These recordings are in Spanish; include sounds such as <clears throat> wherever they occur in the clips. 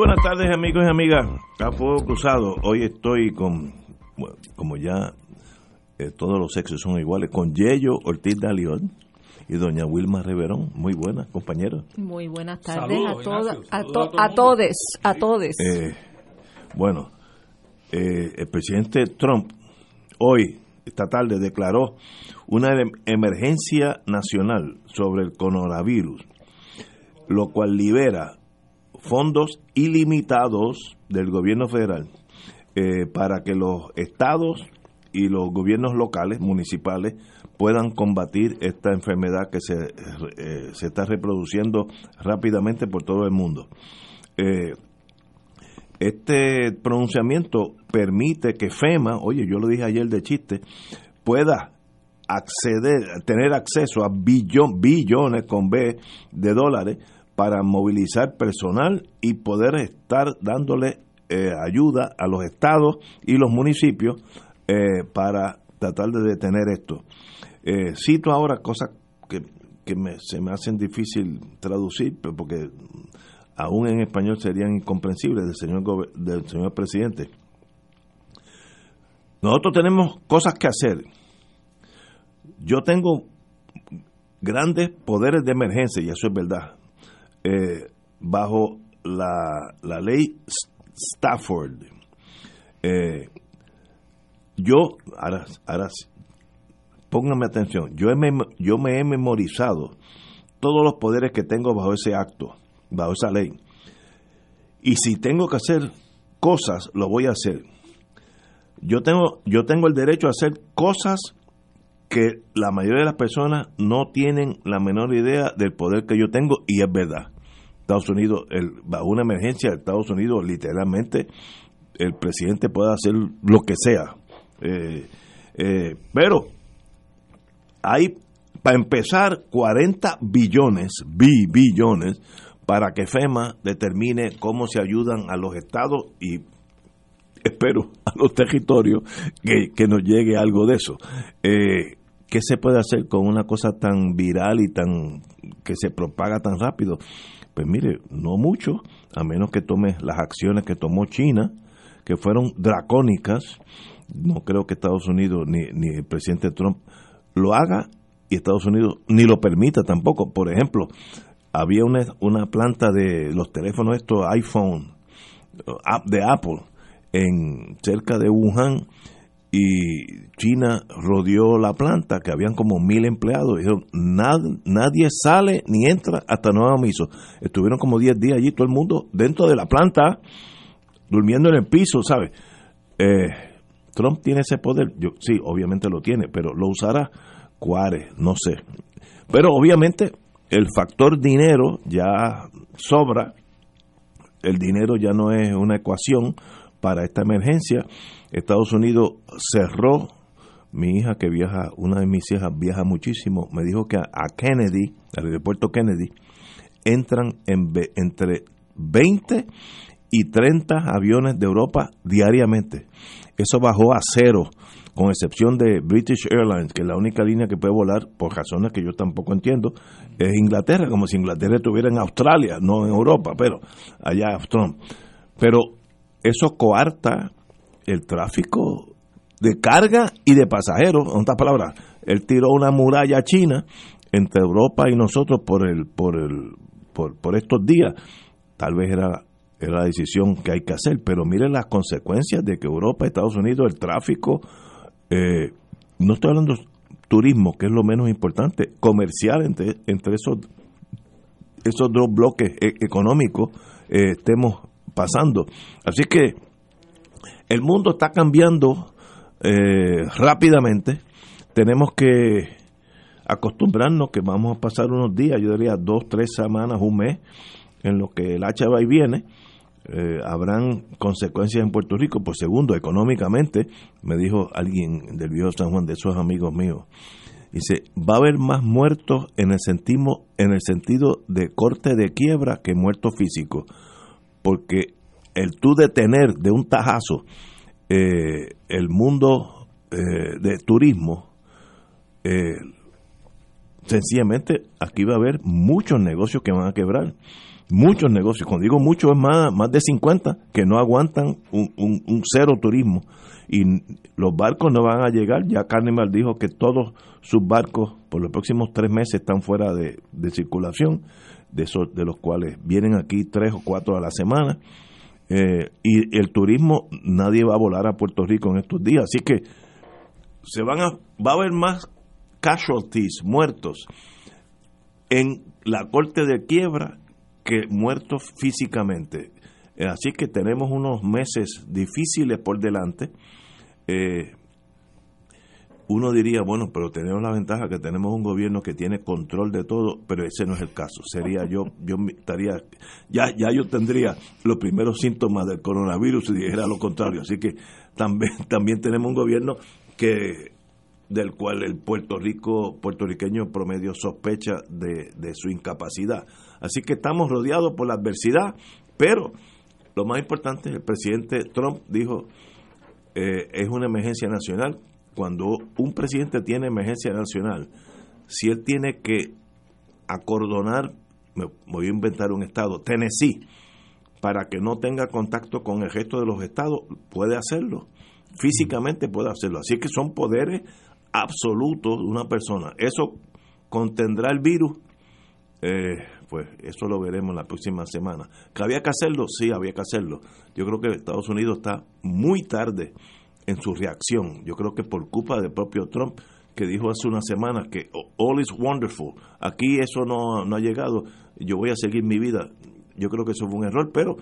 Buenas tardes amigos y amigas, a Fuego Cruzado. Hoy estoy con, bueno, como ya eh, todos los sexos son iguales, con Yello Ortiz de Alión y doña Wilma Reverón. Muy buenas, compañeros. Muy buenas tardes Saludos, a, todas, a, to- todes, a todes. Eh, bueno, eh, el presidente Trump hoy, esta tarde, declaró una em- emergencia nacional sobre el coronavirus, lo cual libera fondos ilimitados del gobierno federal eh, para que los estados y los gobiernos locales, municipales, puedan combatir esta enfermedad que se, eh, se está reproduciendo rápidamente por todo el mundo. Eh, este pronunciamiento permite que FEMA, oye, yo lo dije ayer de chiste, pueda acceder, tener acceso a billon- billones con B de dólares para movilizar personal y poder estar dándole eh, ayuda a los estados y los municipios eh, para tratar de detener esto. Eh, cito ahora cosas que, que me- se me hacen difícil traducir, porque aún en español serían incomprensibles del señor, del señor presidente. Nosotros tenemos cosas que hacer. Yo tengo grandes poderes de emergencia, y eso es verdad, eh, bajo la, la ley Stafford. Eh, yo, ahora, ahora sí, póngame atención, yo, he yo me he memorizado todos los poderes que tengo bajo ese acto, bajo esa ley. Y si tengo que hacer cosas, lo voy a hacer. Yo tengo, yo tengo el derecho a hacer cosas que la mayoría de las personas no tienen la menor idea del poder que yo tengo y es verdad. Estados Unidos, el, bajo una emergencia de Estados Unidos, literalmente el presidente puede hacer lo que sea. Eh, eh, pero hay, para empezar, 40 billones, bi, billones, para que FEMA determine cómo se ayudan a los estados y espero a los territorios que, que nos llegue algo de eso. Eh, ¿Qué se puede hacer con una cosa tan viral y tan que se propaga tan rápido? Pues mire, no mucho, a menos que tome las acciones que tomó China, que fueron dracónicas. No creo que Estados Unidos ni, ni el presidente Trump lo haga y Estados Unidos ni lo permita tampoco. Por ejemplo, había una, una planta de los teléfonos estos iPhone de Apple en cerca de Wuhan y China rodeó la planta que habían como mil empleados. Dijeron "Nad- nadie sale ni entra hasta nuevo aviso estuvieron como 10 días allí todo el mundo dentro de la planta durmiendo en el piso ¿sabes? Eh, Trump tiene ese poder. Sí obviamente lo tiene pero lo usará cuáles no sé. Pero obviamente el factor dinero ya sobra. El dinero ya no es una ecuación para esta emergencia. Estados Unidos cerró, mi hija que viaja, una de mis hijas viaja muchísimo, me dijo que a, Kennedy, al aeropuerto Kennedy, entran entre 20 y 30 aviones de Europa diariamente. Eso bajó a cero, con excepción de British Airlines, que es la única línea que puede volar, por razones que yo tampoco entiendo, es Inglaterra, como si Inglaterra estuviera en Australia, no en Europa, pero allá Trump. Pero eso coarta el tráfico de carga y de pasajeros, en otras palabras, él tiró una muralla china entre Europa y nosotros por el por el por, por estos días. Tal vez era era la decisión que hay que hacer, pero miren las consecuencias de que Europa, Estados Unidos, el tráfico, eh, no estoy hablando turismo, que es lo menos importante, comercial entre, entre esos esos dos bloques e- económicos eh, estemos pasando. Así que el mundo está cambiando eh, rápidamente. Tenemos que acostumbrarnos que vamos a pasar unos días, yo diría dos, tres semanas, un mes, en lo que el hacha va y viene. eh, habrán consecuencias en Puerto Rico. Pues segundo, económicamente, me dijo alguien del viejo San Juan, de esos amigos míos, dice, va a haber más muertos en el, sentido, en el sentido de corte de quiebra que muertos físicos, porque el tú detener de un tajazo eh, el mundo eh, de turismo, eh, sencillamente aquí va a haber muchos negocios que van a quebrar. Muchos negocios, cuando digo muchos es más, más de 50 que no aguantan un, cero turismo y los barcos no van a llegar. Ya Carnival dijo que todos sus barcos por los próximos tres meses están fuera de, de circulación, de, esos, de los cuales vienen aquí tres o cuatro a la semana. Eh, y el turismo, nadie va a volar a Puerto Rico en estos días. Así que se van a, va a haber más casualties, muertos, en la corte de quiebra que muertos físicamente. Eh, así que tenemos unos meses difíciles por delante. Eh, uno diría, bueno, pero tenemos la ventaja que tenemos un gobierno que tiene control de todo, pero ese no es el caso. Sería yo, yo estaría, ya, ya yo tendría los primeros síntomas del coronavirus si dijera lo contrario. Así que también, <laughs> también tenemos un gobierno que del cual el Puerto Rico, puertorriqueño promedio sospecha de, su incapacidad. Así que estamos rodeados por la adversidad, pero lo más importante, el presidente Trump dijo, eh, es una emergencia nacional. Cuando un presidente tiene emergencia nacional, si él tiene que acordonar, me voy a inventar un estado, Tennessee, para que no tenga contacto con el resto de los estados, puede hacerlo. Físicamente puede hacerlo. Así que son poderes absolutos de una persona. Eso contendrá el virus. Eh, pues eso lo veremos la próxima semana. ¿Que había que hacerlo? Sí, había que hacerlo. Yo creo que Estados Unidos está muy tarde en su reacción. Yo creo que por culpa del propio Trump, que dijo hace una semana que all is wonderful. Aquí eso no, no ha llegado. Yo voy a seguir mi vida. Yo creo que eso fue un error, pero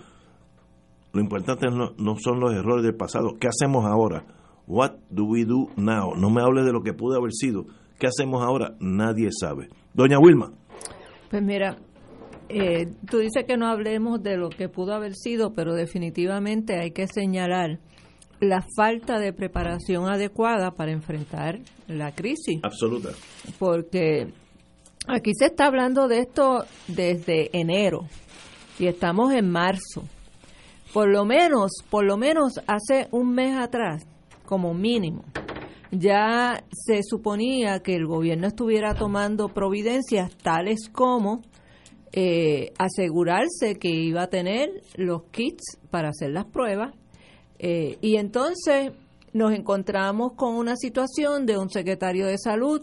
lo importante no, no son los errores del pasado. ¿Qué hacemos ahora? What do we do now? No me hable de lo que pudo haber sido. ¿Qué hacemos ahora? Nadie sabe. Doña Wilma. Pues mira, eh, tú dices que no hablemos de lo que pudo haber sido, pero definitivamente hay que señalar la falta de preparación adecuada para enfrentar la crisis. Absoluta. Porque aquí se está hablando de esto desde enero y estamos en marzo. Por lo menos, por lo menos hace un mes atrás, como mínimo, ya se suponía que el gobierno estuviera tomando providencias tales como eh, asegurarse que iba a tener los kits para hacer las pruebas. Eh, y entonces nos encontramos con una situación de un secretario de salud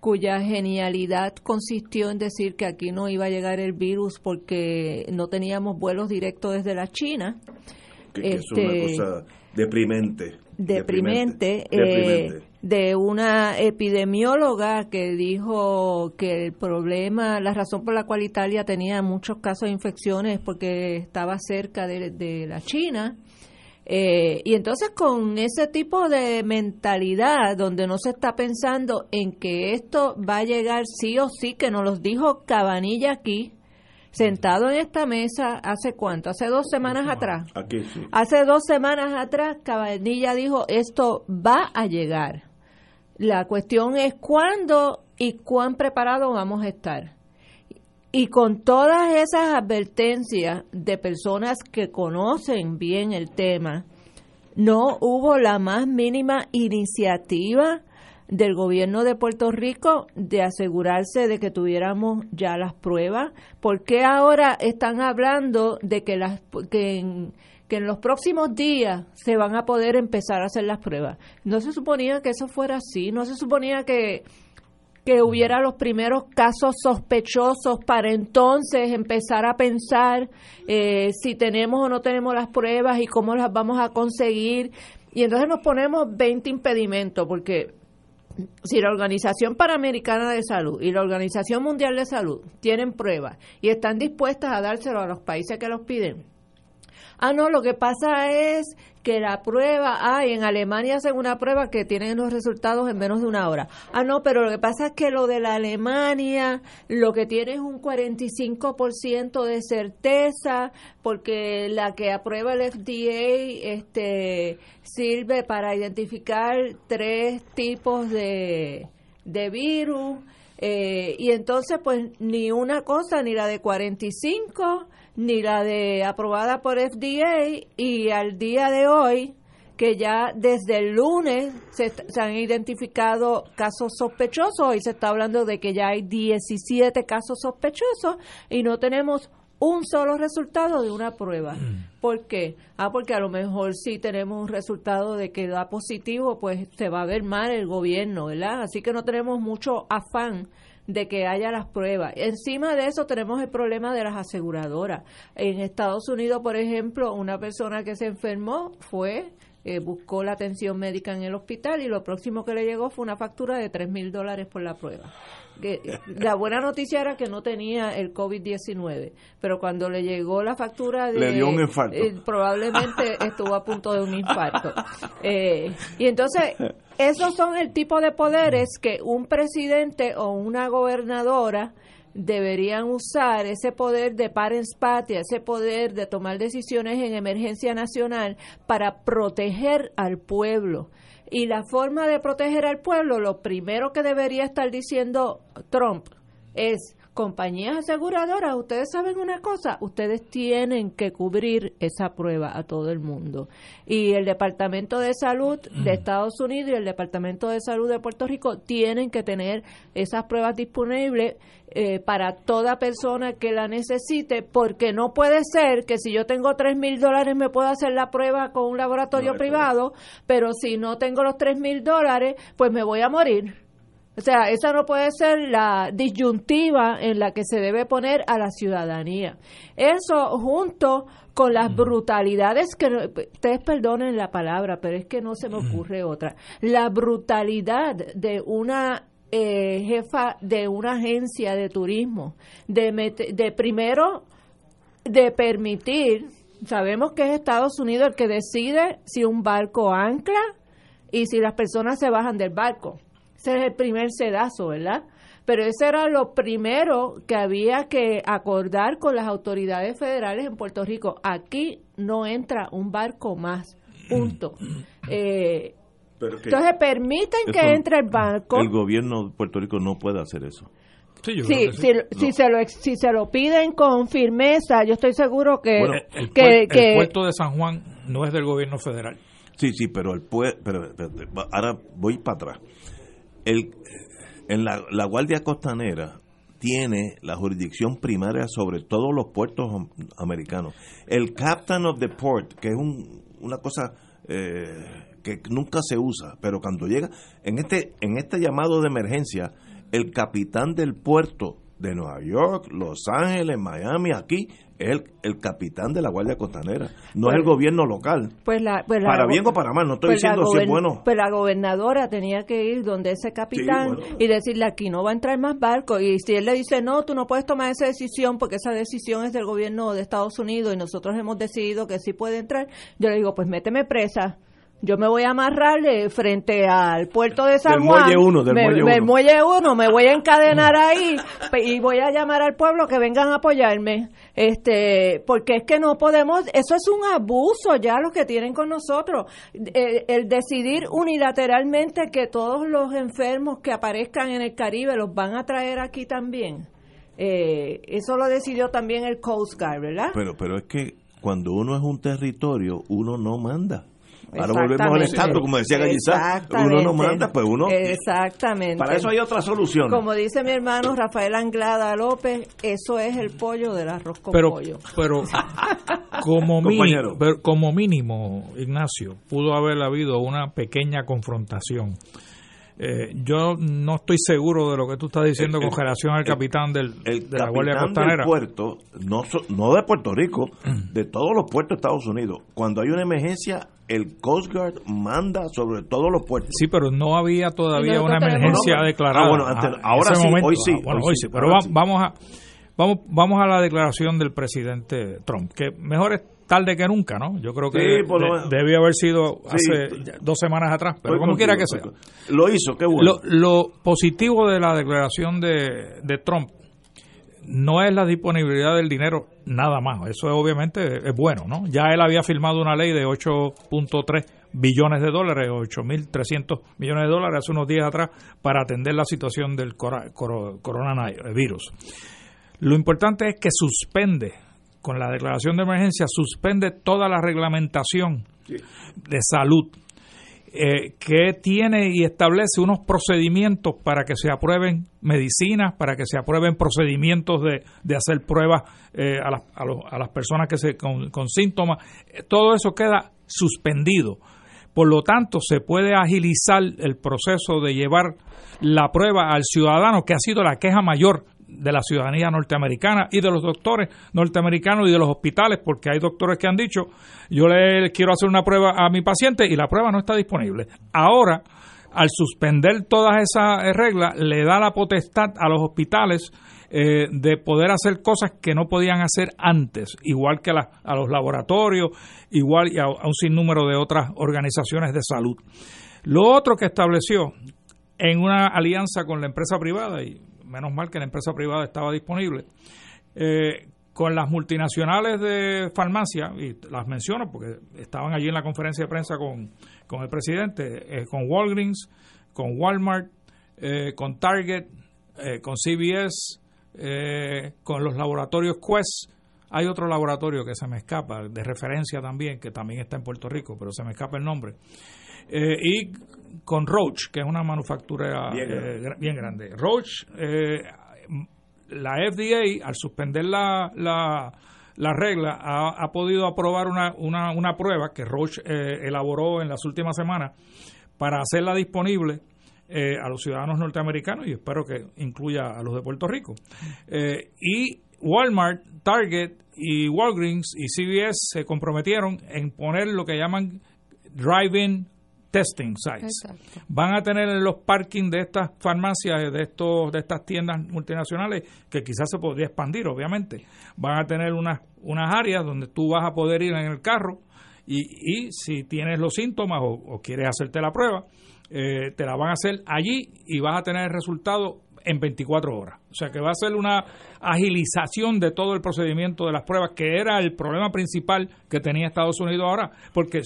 cuya genialidad consistió en decir que aquí no iba a llegar el virus porque no teníamos vuelos directos desde la China. Que, es una este, cosa deprimente. Deprimente. Eh, de una epidemióloga que dijo que el problema, la razón por la cual Italia tenía muchos casos de infecciones es porque estaba cerca de, la China. Eh, y entonces con ese tipo de mentalidad donde no se está pensando en que esto va a llegar sí o sí, que nos lo dijo Cabanilla aquí, sentado en esta mesa hace cuánto, hace dos semanas atrás. Hace dos semanas atrás Cabanilla dijo esto va a llegar. La cuestión es cuándo y cuán preparados vamos a estar. Y con todas esas advertencias de personas que conocen bien el tema, no hubo la más mínima iniciativa del gobierno de Puerto Rico de asegurarse de que tuviéramos ya las pruebas. ¿Por qué ahora están hablando de que, las, que en, que en los próximos días se van a poder empezar a hacer las pruebas. No se suponía que eso fuera así, no se suponía que, que hubiera los primeros casos sospechosos para entonces empezar a pensar eh, si tenemos o no tenemos las pruebas y cómo las vamos a conseguir. Y entonces nos ponemos 20 impedimentos, porque si la Organización Panamericana de Salud y la Organización Mundial de Salud tienen pruebas y están dispuestas a dárselo a los países que los piden, Ah, no, lo que pasa es que la prueba, ah, en Alemania hacen una prueba que tienen los resultados en menos de una hora. Ah, no, pero lo que pasa es que lo de la Alemania, lo que tiene es un 45% de certeza, porque la que aprueba el FDA este, sirve para identificar tres tipos de, de virus. Eh, y entonces, pues, ni una cosa, ni la de 45, ni la de aprobada por FDA y al día de hoy que ya desde el lunes se, han identificado casos sospechosos y se está hablando de que ya hay 17 casos sospechosos y no tenemos un solo resultado de una prueba. Mm. ¿Por qué? Ah, porque a lo mejor si tenemos un resultado de que da positivo, pues se va a ver mal el gobierno, ¿verdad? Así que no tenemos mucho afán de que haya las pruebas. Encima de eso tenemos el problema de las aseguradoras. En Estados Unidos, por ejemplo, una persona que se enfermó fue eh, buscó la atención médica en el hospital y lo próximo que le llegó fue una factura de tres mil dólares por la prueba. Que, <laughs> la buena noticia era que no tenía el COVID-19, pero cuando le llegó la factura de... Le dio un infarto. Eh, probablemente estuvo a punto de un infarto. <laughs> Eh, y entonces, esos son el tipo de poderes que un presidente o una gobernadora deberían usar ese poder de parents patia, ese poder de tomar decisiones en emergencia nacional para proteger al pueblo. Y la forma de proteger al pueblo, lo primero que debería estar diciendo Trump es compañías aseguradoras, ustedes saben una cosa, ustedes tienen que cubrir esa prueba a todo el mundo. Y el Departamento de Salud de mm. Estados Unidos y el Departamento de Salud de Puerto Rico tienen que tener esas pruebas disponibles eh, para toda persona que la necesite, porque no puede ser que si yo tengo tres mil dólares me pueda hacer la prueba con un laboratorio privado, pero si no tengo los tres mil dólares, pues me voy a morir. O sea, esa no puede ser la disyuntiva en la que se debe poner a la ciudadanía. Eso junto con las brutalidades que ustedes perdonen la palabra, pero es que no se me ocurre otra. La brutalidad de una eh, jefa de una agencia de turismo, de, de primero de permitir, sabemos que es Estados Unidos el que decide si un barco ancla y si las personas se bajan del barco ese es el primer sedazo, ¿verdad? Pero ese era lo primero que había que acordar con las autoridades federales en Puerto Rico. Aquí no entra un barco más, punto. <clears throat> Eh, entonces permiten que entre el barco. El gobierno de Puerto Rico no puede hacer eso. Sí, si, se lo, si se lo piden con firmeza, yo estoy seguro que... el, puerto de San Juan no es del gobierno federal. Sí, sí, pero el pero, ahora voy para atrás el, en la, Guardia Costanera tiene la jurisdicción primaria sobre todos los puertos americanos. El Captain of the Port, que es una cosa eh, que nunca se usa, pero cuando llega, en este, en este llamado de emergencia, el capitán del puerto de Nueva York, Los Ángeles, Miami, aquí, es el, capitán de la Guardia Costanera, no es el gobierno local. Pues pues para bien o para mal, no estoy pues diciendo si es bueno. Pues la gobernadora tenía que ir donde ese capitán y decirle aquí no va a entrar más barcos. Y si él le dice no, tú no puedes tomar esa decisión porque esa decisión es del gobierno de Estados Unidos y nosotros hemos decidido que sí puede entrar, yo le digo, pues méteme presa yo me voy a amarrar frente al puerto de San Juan. Muelle uno, del me, muelle uno. me voy a encadenar ahí y voy a llamar al pueblo que vengan a apoyarme. Este, porque es que no podemos, eso es un abuso ya lo que tienen con nosotros. El, el decidir unilateralmente que todos los enfermos que aparezcan en el Caribe los van a traer aquí también. Eh, eso lo decidió también el Coast Guard, ¿verdad? Pero, pero es que cuando uno es un territorio, uno no manda. Ahora volvemos al Estado, como decía Gallizá. Uno no manda, pues uno. Exactamente. Para eso hay otra solución. Como dice mi hermano Rafael Anglada López, eso es el pollo del arroz con pero, pollo. Pero <laughs> como, mínimo, como mínimo, Ignacio, pudo haber habido una pequeña confrontación. Eh, yo no estoy seguro de lo que tú estás diciendo con relación al capitán del, el de la Guardia Costanera. Del puerto, no, no de Puerto Rico, de todos los puertos de Estados Unidos. Cuando hay una emergencia, el Coast Guard manda sobre todos los puertos. Sí, pero no había todavía una emergencia declarada. Ah, bueno, ahora sí, hoy sí. Ah, hoy sí, pero vamos a vamos vamos a la declaración del presidente Trump, que mejor es tarde que nunca, ¿no? Yo creo que debió haber sido hace dos semanas atrás, pero como quiera que sea. Lo hizo, qué bueno. Lo, positivo de la declaración de, de Trump no es la disponibilidad del dinero nada más. Eso obviamente es bueno, ¿no? Ya él había firmado una ley de 8.3 billones de dólares, 8.300 millones de dólares hace unos días atrás para atender la situación del coronavirus. Lo importante es que suspende, con la declaración de emergencia, suspende toda la reglamentación de salud eh, que tiene y establece unos procedimientos para que se aprueben medicinas, para que se aprueben procedimientos de, de hacer pruebas eh, a, las, a, las personas que se con, con síntomas. Todo eso queda suspendido. Por lo tanto, se puede agilizar el proceso de llevar la prueba al ciudadano, que ha sido la queja mayor de la ciudadanía norteamericana y de los doctores norteamericanos y de los hospitales, porque hay doctores que han dicho, yo le quiero hacer una prueba a mi paciente y la prueba no está disponible. Ahora, al suspender todas esas reglas, le da la potestad a los hospitales eh, de poder hacer cosas que no podían hacer antes, igual que a, los laboratorios, igual y a, un sinnúmero de otras organizaciones de salud. Lo otro que estableció en una alianza con la empresa privada, y menos mal que la empresa privada estaba disponible, eh, con las multinacionales de farmacia, y las menciono porque estaban allí en la conferencia de prensa con, el presidente, eh, con Walgreens, con Walmart, con Target, con CVS, eh, con los laboratorios Quest. Hay otro laboratorio que se me escapa, de referencia también, que también está en Puerto Rico, pero se me escapa el nombre. Eh, y con Roche, que es una manufactura bien, grande. Eh, Roche, la FDA, al suspender la, la, regla, ha, podido aprobar una, una, una prueba que Roche elaboró en las últimas semanas para hacerla disponible eh, a los ciudadanos norteamericanos y espero que incluya a los de Puerto Rico. Eh, y Walmart, Target y Walgreens y CVS se comprometieron en poner lo que llaman drive-in testing sites. Van a tener en los parking de estas farmacias, de estos de estas tiendas multinacionales, que quizás se podría expandir, obviamente. Van a tener unas, unas áreas donde tú vas a poder ir en el carro y, y si tienes los síntomas o quieres hacerte la prueba, eh, te la van a hacer allí y vas a tener el resultado en 24 horas. O sea que va a ser una agilización de todo el procedimiento de las pruebas, que era el problema principal que tenía Estados Unidos ahora, porque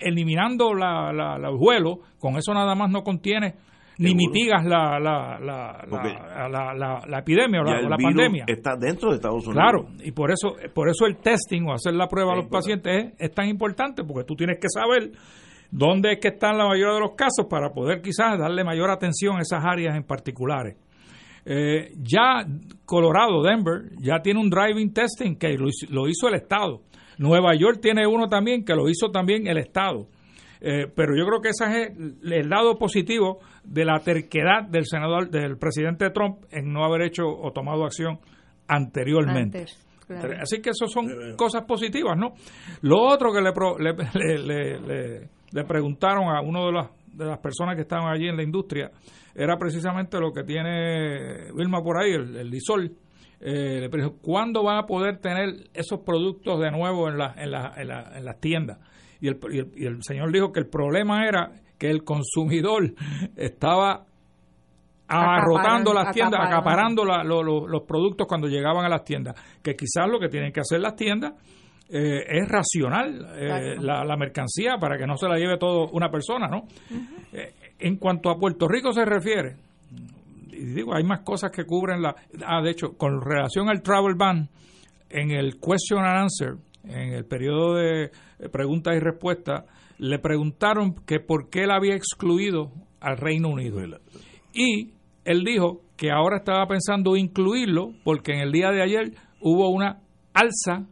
eliminando la, la, los vuelos, con eso nada más no contiene ni mitigas la, la, la, la, epidemia o la, pandemia. Está dentro de Estados Unidos. Claro, y por eso, por eso el testing o hacer la prueba a los pacientes es tan importante, porque tú tienes que saber dónde es que están la mayoría de los casos para poder quizás darle mayor atención a esas áreas en particulares. Eh, ya Colorado, Denver, ya tiene un driving testing que lo, hizo el Estado. Nueva York tiene uno también que lo hizo también el Estado. Eh, pero yo creo que ese es el, lado positivo de la terquedad del senador, del presidente Trump en no haber hecho o tomado acción anteriormente. Así que eso son cosas positivas, ¿no? Lo otro que <laughs> le, le le preguntaron a uno de las, de las personas que estaban allí en la industria, era precisamente lo que tiene Vilma por ahí, el, el Lisol. Eh, ¿cuándo van a poder tener esos productos de nuevo en, la, en, la, en, las tiendas? Y el, y el, señor dijo que el problema era que el consumidor estaba abarrotando las tiendas, acaparando los productos cuando llegaban a las tiendas. Que quizás lo que tienen que hacer las tiendas eh, es racional eh, la, mercancía para que no se la lleve todo una persona, ¿no? Eh, en cuanto a Puerto Rico se refiere, digo, hay más cosas que cubren la... Ah, de hecho, con relación al travel ban, en el question and answer, en el periodo de preguntas y respuestas, le preguntaron que por qué él había excluido al Reino Unido. Y él dijo que ahora estaba pensando incluirlo porque en el día de ayer hubo una alza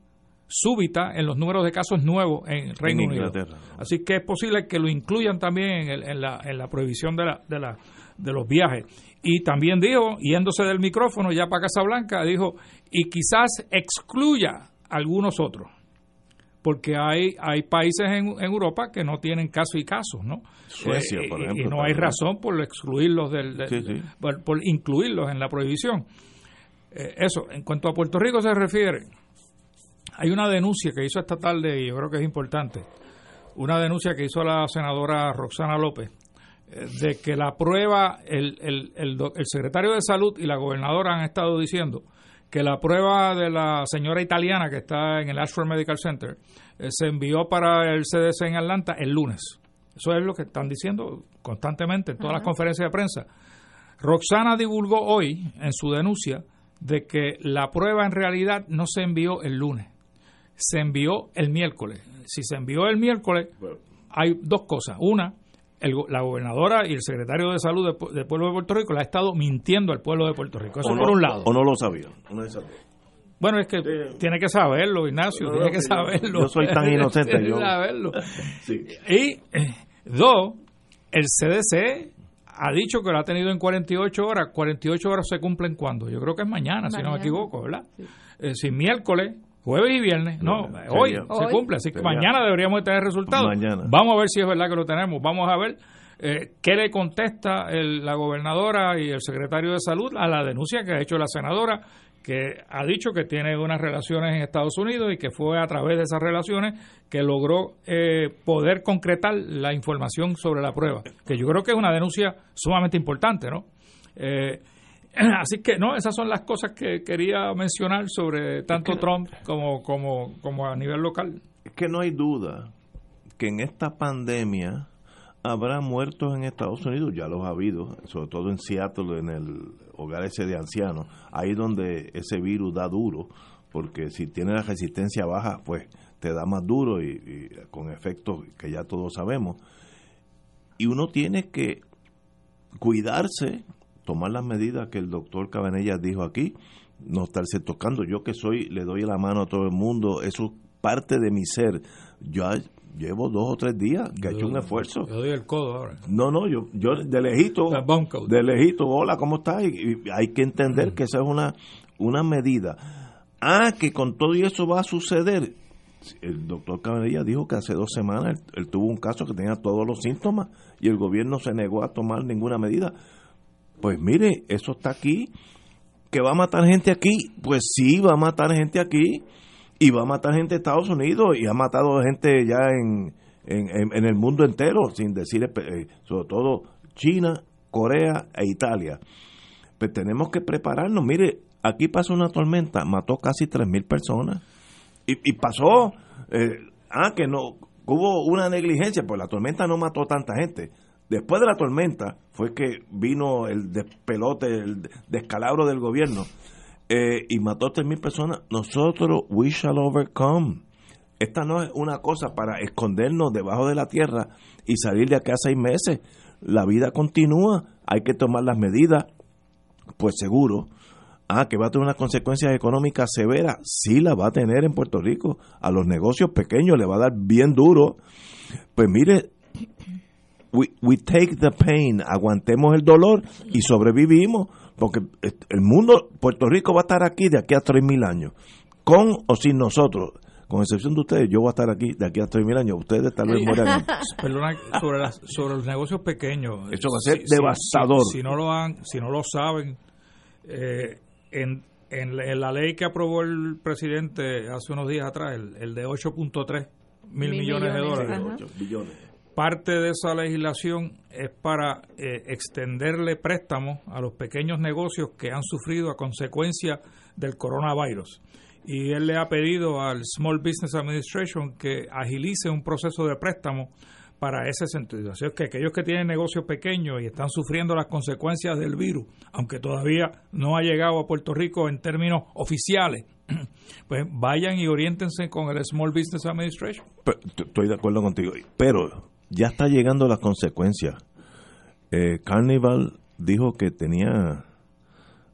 súbita en los números de casos nuevos en Reino Unido. Así que es posible que lo incluyan también en, la, en la prohibición de, la, de, la, de los viajes. Y también dijo, yéndose del micrófono ya para Casablanca, dijo, y quizás excluya algunos otros. Porque hay, hay países en, Europa que no tienen casos y casos, ¿no? Suecia, por ejemplo. Y, no hay razón por excluirlos del, Por, incluirlos en la prohibición. Eh, eso, en cuanto a Puerto Rico se refiere, hay una denuncia que hizo esta tarde y yo creo que es importante. Una denuncia que hizo la senadora Roxana López eh, de que la prueba, el, el, el, el secretario de salud y la gobernadora han estado diciendo que la prueba de la señora italiana que está en el Ashford Medical Center eh, se envió para el CDC en Atlanta el lunes. Eso es lo que están diciendo constantemente en todas las conferencias de prensa. Roxana divulgó hoy en su denuncia de que la prueba en realidad no se envió el lunes, se envió el miércoles. Si se envió el miércoles, hay dos cosas. Una, la gobernadora y el secretario de salud del pueblo de Puerto Rico le ha estado mintiendo al pueblo de Puerto Rico. Eso por un lado. O no lo sabía. bueno, es que tiene que saberlo, Ignacio, tiene que saberlo. Yo soy tan inocente. <laughs> yo. saberlo. Y dos, el CDC ha dicho que lo ha tenido en 48 horas. 48 horas se cumplen cuando? Yo creo que es mañana, si no me equivoco, ¿verdad? Eh, si miércoles jueves y viernes. No, hoy se cumple, así que mañana deberíamos tener resultados. Vamos a ver si es verdad que lo tenemos. Vamos a ver eh, qué le contesta la gobernadora y el secretario de salud a la denuncia que ha hecho la senadora, que ha dicho que tiene unas relaciones en Estados Unidos y que fue a través de esas relaciones que logró eh, poder concretar la información sobre la prueba, que yo creo que es una denuncia sumamente importante, ¿no? Eh, <clears throat> Así que no, esas son las cosas que quería mencionar sobre tanto Trump como, como, como a nivel local. Es que no hay duda que en esta pandemia habrá muertos en Estados Unidos, ya los ha habido, sobre todo en Seattle, en el hogar ese de ancianos, ahí donde ese virus da duro, porque si tiene la resistencia baja, pues te da más duro y, y con efectos que ya todos sabemos. Y uno tiene que cuidarse tomar las medidas que el doctor Cabanellas dijo aquí, no estarse tocando. Yo que soy, le doy la mano a todo el mundo, eso es parte de mi ser. Yo llevo dos o tres días que he hecho un esfuerzo. Yo doy el codo ahora. No, no, yo, yo de lejito, de lejito, hola, ¿cómo estás? Y, hay que entender que esa es una, una medida. Ah, que con todo eso va a suceder. El doctor Cabanellas dijo que hace dos semanas él tuvo un caso que tenía todos los síntomas y el gobierno se negó a tomar ninguna medida. Pues mire, eso está aquí. ¿Que va a matar gente aquí? Pues sí, va a matar gente aquí. Y va a matar gente en Estados Unidos. Y ha matado gente ya en, en, el mundo entero, sin decir, eh, sobre todo China, Corea e Italia. Pues tenemos que prepararnos. Mire, aquí pasó una tormenta, mató casi 3.000 personas. Y, pasó, eh, ah, que no, hubo una negligencia, pues la tormenta no mató tanta gente Después de la tormenta fue que vino el despelote, el descalabro del gobierno eh, y mató a mil personas. Nosotros, we shall overcome. Esta no es una cosa para escondernos debajo de la tierra y salir de acá a seis meses. La vida continúa, hay que tomar las medidas, pues seguro. Ah, que va a tener unas consecuencias económicas severas. Sí, la va a tener en Puerto Rico. A los negocios pequeños le va a dar bien duro. Pues mire, we, take the pain, aguantemos el dolor y sobrevivimos, porque el mundo, Puerto Rico va a estar aquí de aquí a 3.000 años, con o sin nosotros. Con excepción de ustedes, yo voy a estar aquí de aquí a 3.000 años. Ustedes tal vez mueran. <laughs> Perdona, sobre, sobre los negocios pequeños. Eso va a ser devastador. Si, no lo han, si no lo saben, eh, en, en, la ley que aprobó el presidente hace unos días atrás, el, el de 8.3 mil millones, de dólares, billones parte de esa legislación es para eh, extenderle préstamos a los pequeños negocios que han sufrido a consecuencia del coronavirus. Y él le ha pedido al Small Business Administration que agilice un proceso de préstamo para ese sentido. Así es que aquellos que tienen negocios pequeños y están sufriendo las consecuencias del virus, aunque todavía no ha llegado a Puerto Rico en términos oficiales, <clears throat> pues vayan y oriéntense con el Small Business Administration. estoy de acuerdo contigo, pero ya está llegando las consecuencias. Eh, Carnival dijo que tenía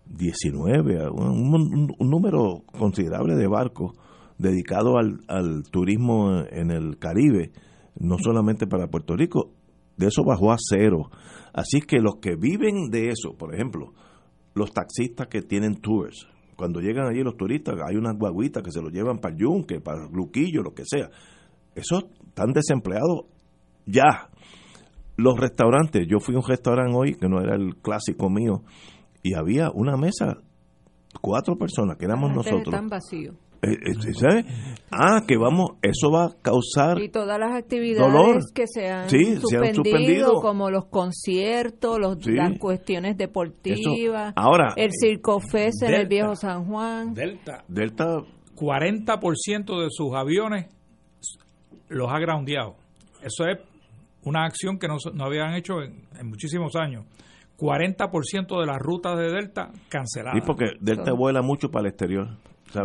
19, un, número considerable de barcos dedicados al, turismo en el Caribe, no solamente para Puerto Rico, de eso bajó a cero. Así que los que viven de eso, por ejemplo, los taxistas que tienen tours, cuando llegan allí los turistas, hay unas guaguitas que se los llevan para Yunque, para Luquillo, lo que sea. Esos están desempleados ya. Los restaurantes, yo fui a un restaurante hoy que no era el clásico mío y había una mesa, cuatro personas, que éramos nosotros. Están vacíos. Eh, eh, ¿Sabes? Ah, que vamos, eso va a causar y todas las actividades que se han, suspendido, como los conciertos, los, las cuestiones deportivas, ahora el Circo Fest en el Viejo San Juan, Delta, Delta, 40% de sus aviones los ha groundeado. Eso es una acción que no, no habían hecho en, muchísimos años. 40% de las rutas de Delta canceladas. Y porque Delta vuela mucho para el exterior.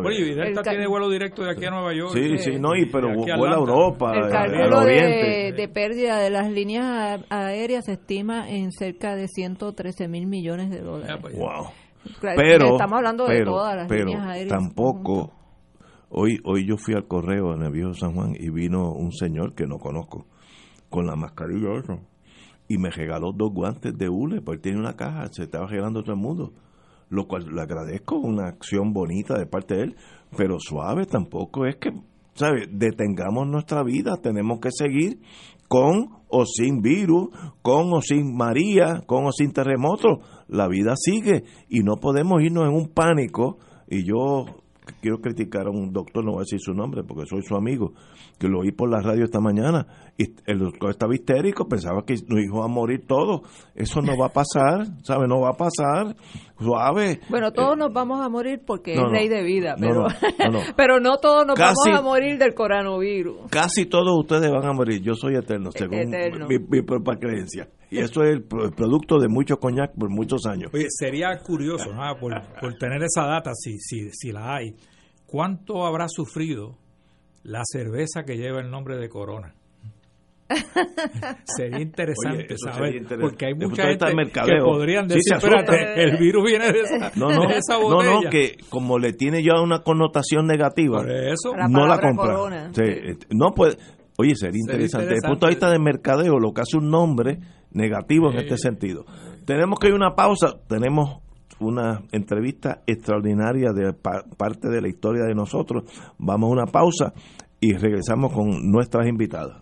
Oye, y Delta tiene vuelo directo de aquí a Nueva York. Sí, sí, no, y pero vuela a Europa, El cálculo de, de, pérdida de las líneas aéreas se estima en cerca de 113 mil millones de dólares. Pues. wow. pero, estamos hablando de todas las líneas aéreas. Tampoco, hoy, hoy yo fui al correo en el viejo San Juan y vino un señor que no conozco con la mascarilla eso, y me regaló dos guantes de hule porque tiene una caja, se estaba regalando todo el mundo. Lo cual le agradezco, una acción bonita de parte de él, pero suave tampoco es que, ¿sabes? Detengamos nuestra vida, tenemos que seguir con o sin virus, con o sin María, con o sin terremoto, la vida sigue y no podemos irnos en un pánico. Y yo quiero criticar a un doctor, no voy a decir su nombre porque soy su amigo, que lo oí por la radio esta mañana, y el doctor estaba histérico, pensaba que nos iba a morir todos. Eso no va a pasar, <laughs> ¿sabe? No va a pasar. Suave. Bueno, todos eh, nos vamos a morir porque es ley de vida, pero no, <laughs> pero no todos nos vamos a morir del coronavirus. Casi todos ustedes van a morir. Yo soy eterno, según Mi, propia creencia. Y eso es el, producto de mucho coñac por muchos años. Oye, sería curioso, por, por tener esa data, si, si, si la hay, ¿cuánto habrá sufrido la cerveza que lleva el nombre de Corona. <laughs> sería interesante saber porque hay mucha gente que podrían decir el virus viene de esa, no, no, no, no, que como le tiene ya una connotación negativa eso, no la compra. sí, no puede oye sería interesante. desde el punto de vista de mercadeo lo que hace un nombre negativo en este sentido. Tenemos que ir a una pausa. Tenemos una entrevista extraordinaria de parte de la historia de nosotros. Vamos a una pausa y regresamos con nuestras invitadas.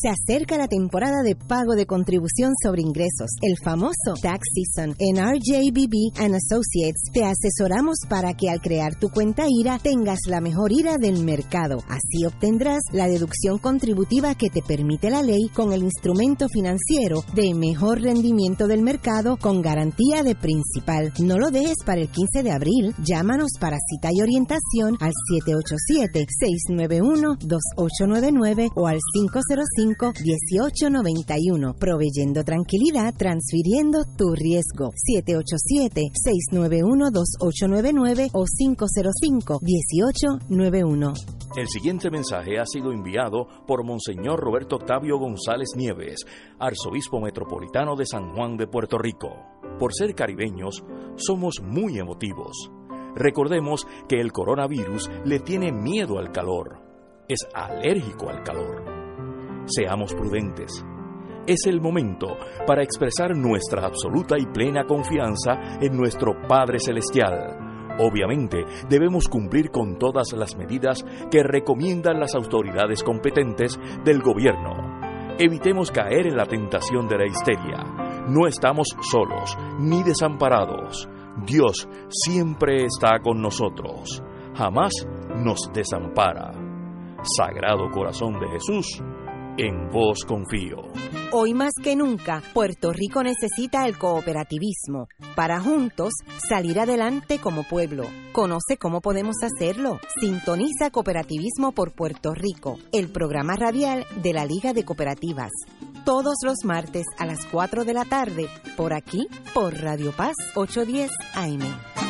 Se acerca la temporada de pago de contribución sobre ingresos, el famoso Tax Season. En RJBB and Associates te asesoramos para que al crear tu cuenta IRA tengas la mejor IRA del mercado. Así obtendrás la deducción contributiva que te permite la ley con el instrumento financiero de mejor rendimiento del mercado con garantía de principal. No lo dejes para el 15 de abril. Llámanos para cita y orientación al 787-691-2899 o al 505 1891, proveyendo tranquilidad, transfiriendo tu riesgo. 787-691-2899 o 505-1891. El siguiente mensaje ha sido enviado por Monseñor Roberto Octavio González Nieves, arzobispo metropolitano de San Juan de Puerto Rico. Por ser caribeños, somos muy emotivos. Recordemos que el coronavirus le tiene miedo al calor, es alérgico al calor seamos prudentes. Es el momento para expresar nuestra absoluta y plena confianza en nuestro Padre Celestial. Obviamente, debemos cumplir con todas las medidas que recomiendan las autoridades competentes del gobierno. Evitemos caer en la tentación de la histeria. No estamos solos ni desamparados. Dios siempre está con nosotros. Jamás nos desampara. Sagrado Corazón de Jesús, en vos confío. Hoy más que nunca, Puerto Rico necesita el cooperativismo para juntos salir adelante como pueblo. Conoce cómo podemos hacerlo. Sintoniza Cooperativismo por Puerto Rico, el programa radial de la Liga de Cooperativas. Todos los martes a las 4 de la tarde, por aquí, por Radio Paz 810 AM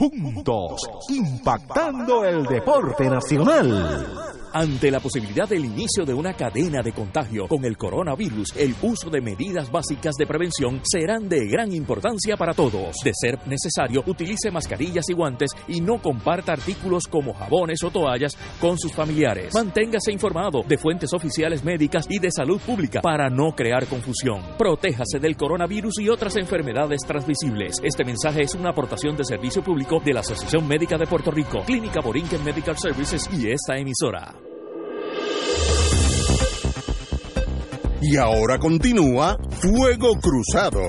juntos, impactando el deporte nacional. Ante la posibilidad del inicio de una cadena de contagio con el coronavirus, el uso de medidas básicas de prevención serán de gran importancia para todos. De ser necesario, utilice mascarillas y guantes y no comparta artículos como jabones o toallas con sus familiares. Manténgase informado de fuentes oficiales médicas y de salud pública para no crear confusión. Protéjase del coronavirus y otras enfermedades transmisibles. Este mensaje es una aportación de servicio público de la Asociación Médica de Puerto Rico, Clínica Borinquen Medical Services y esta emisora. Y ahora continúa Fuego Cruzado.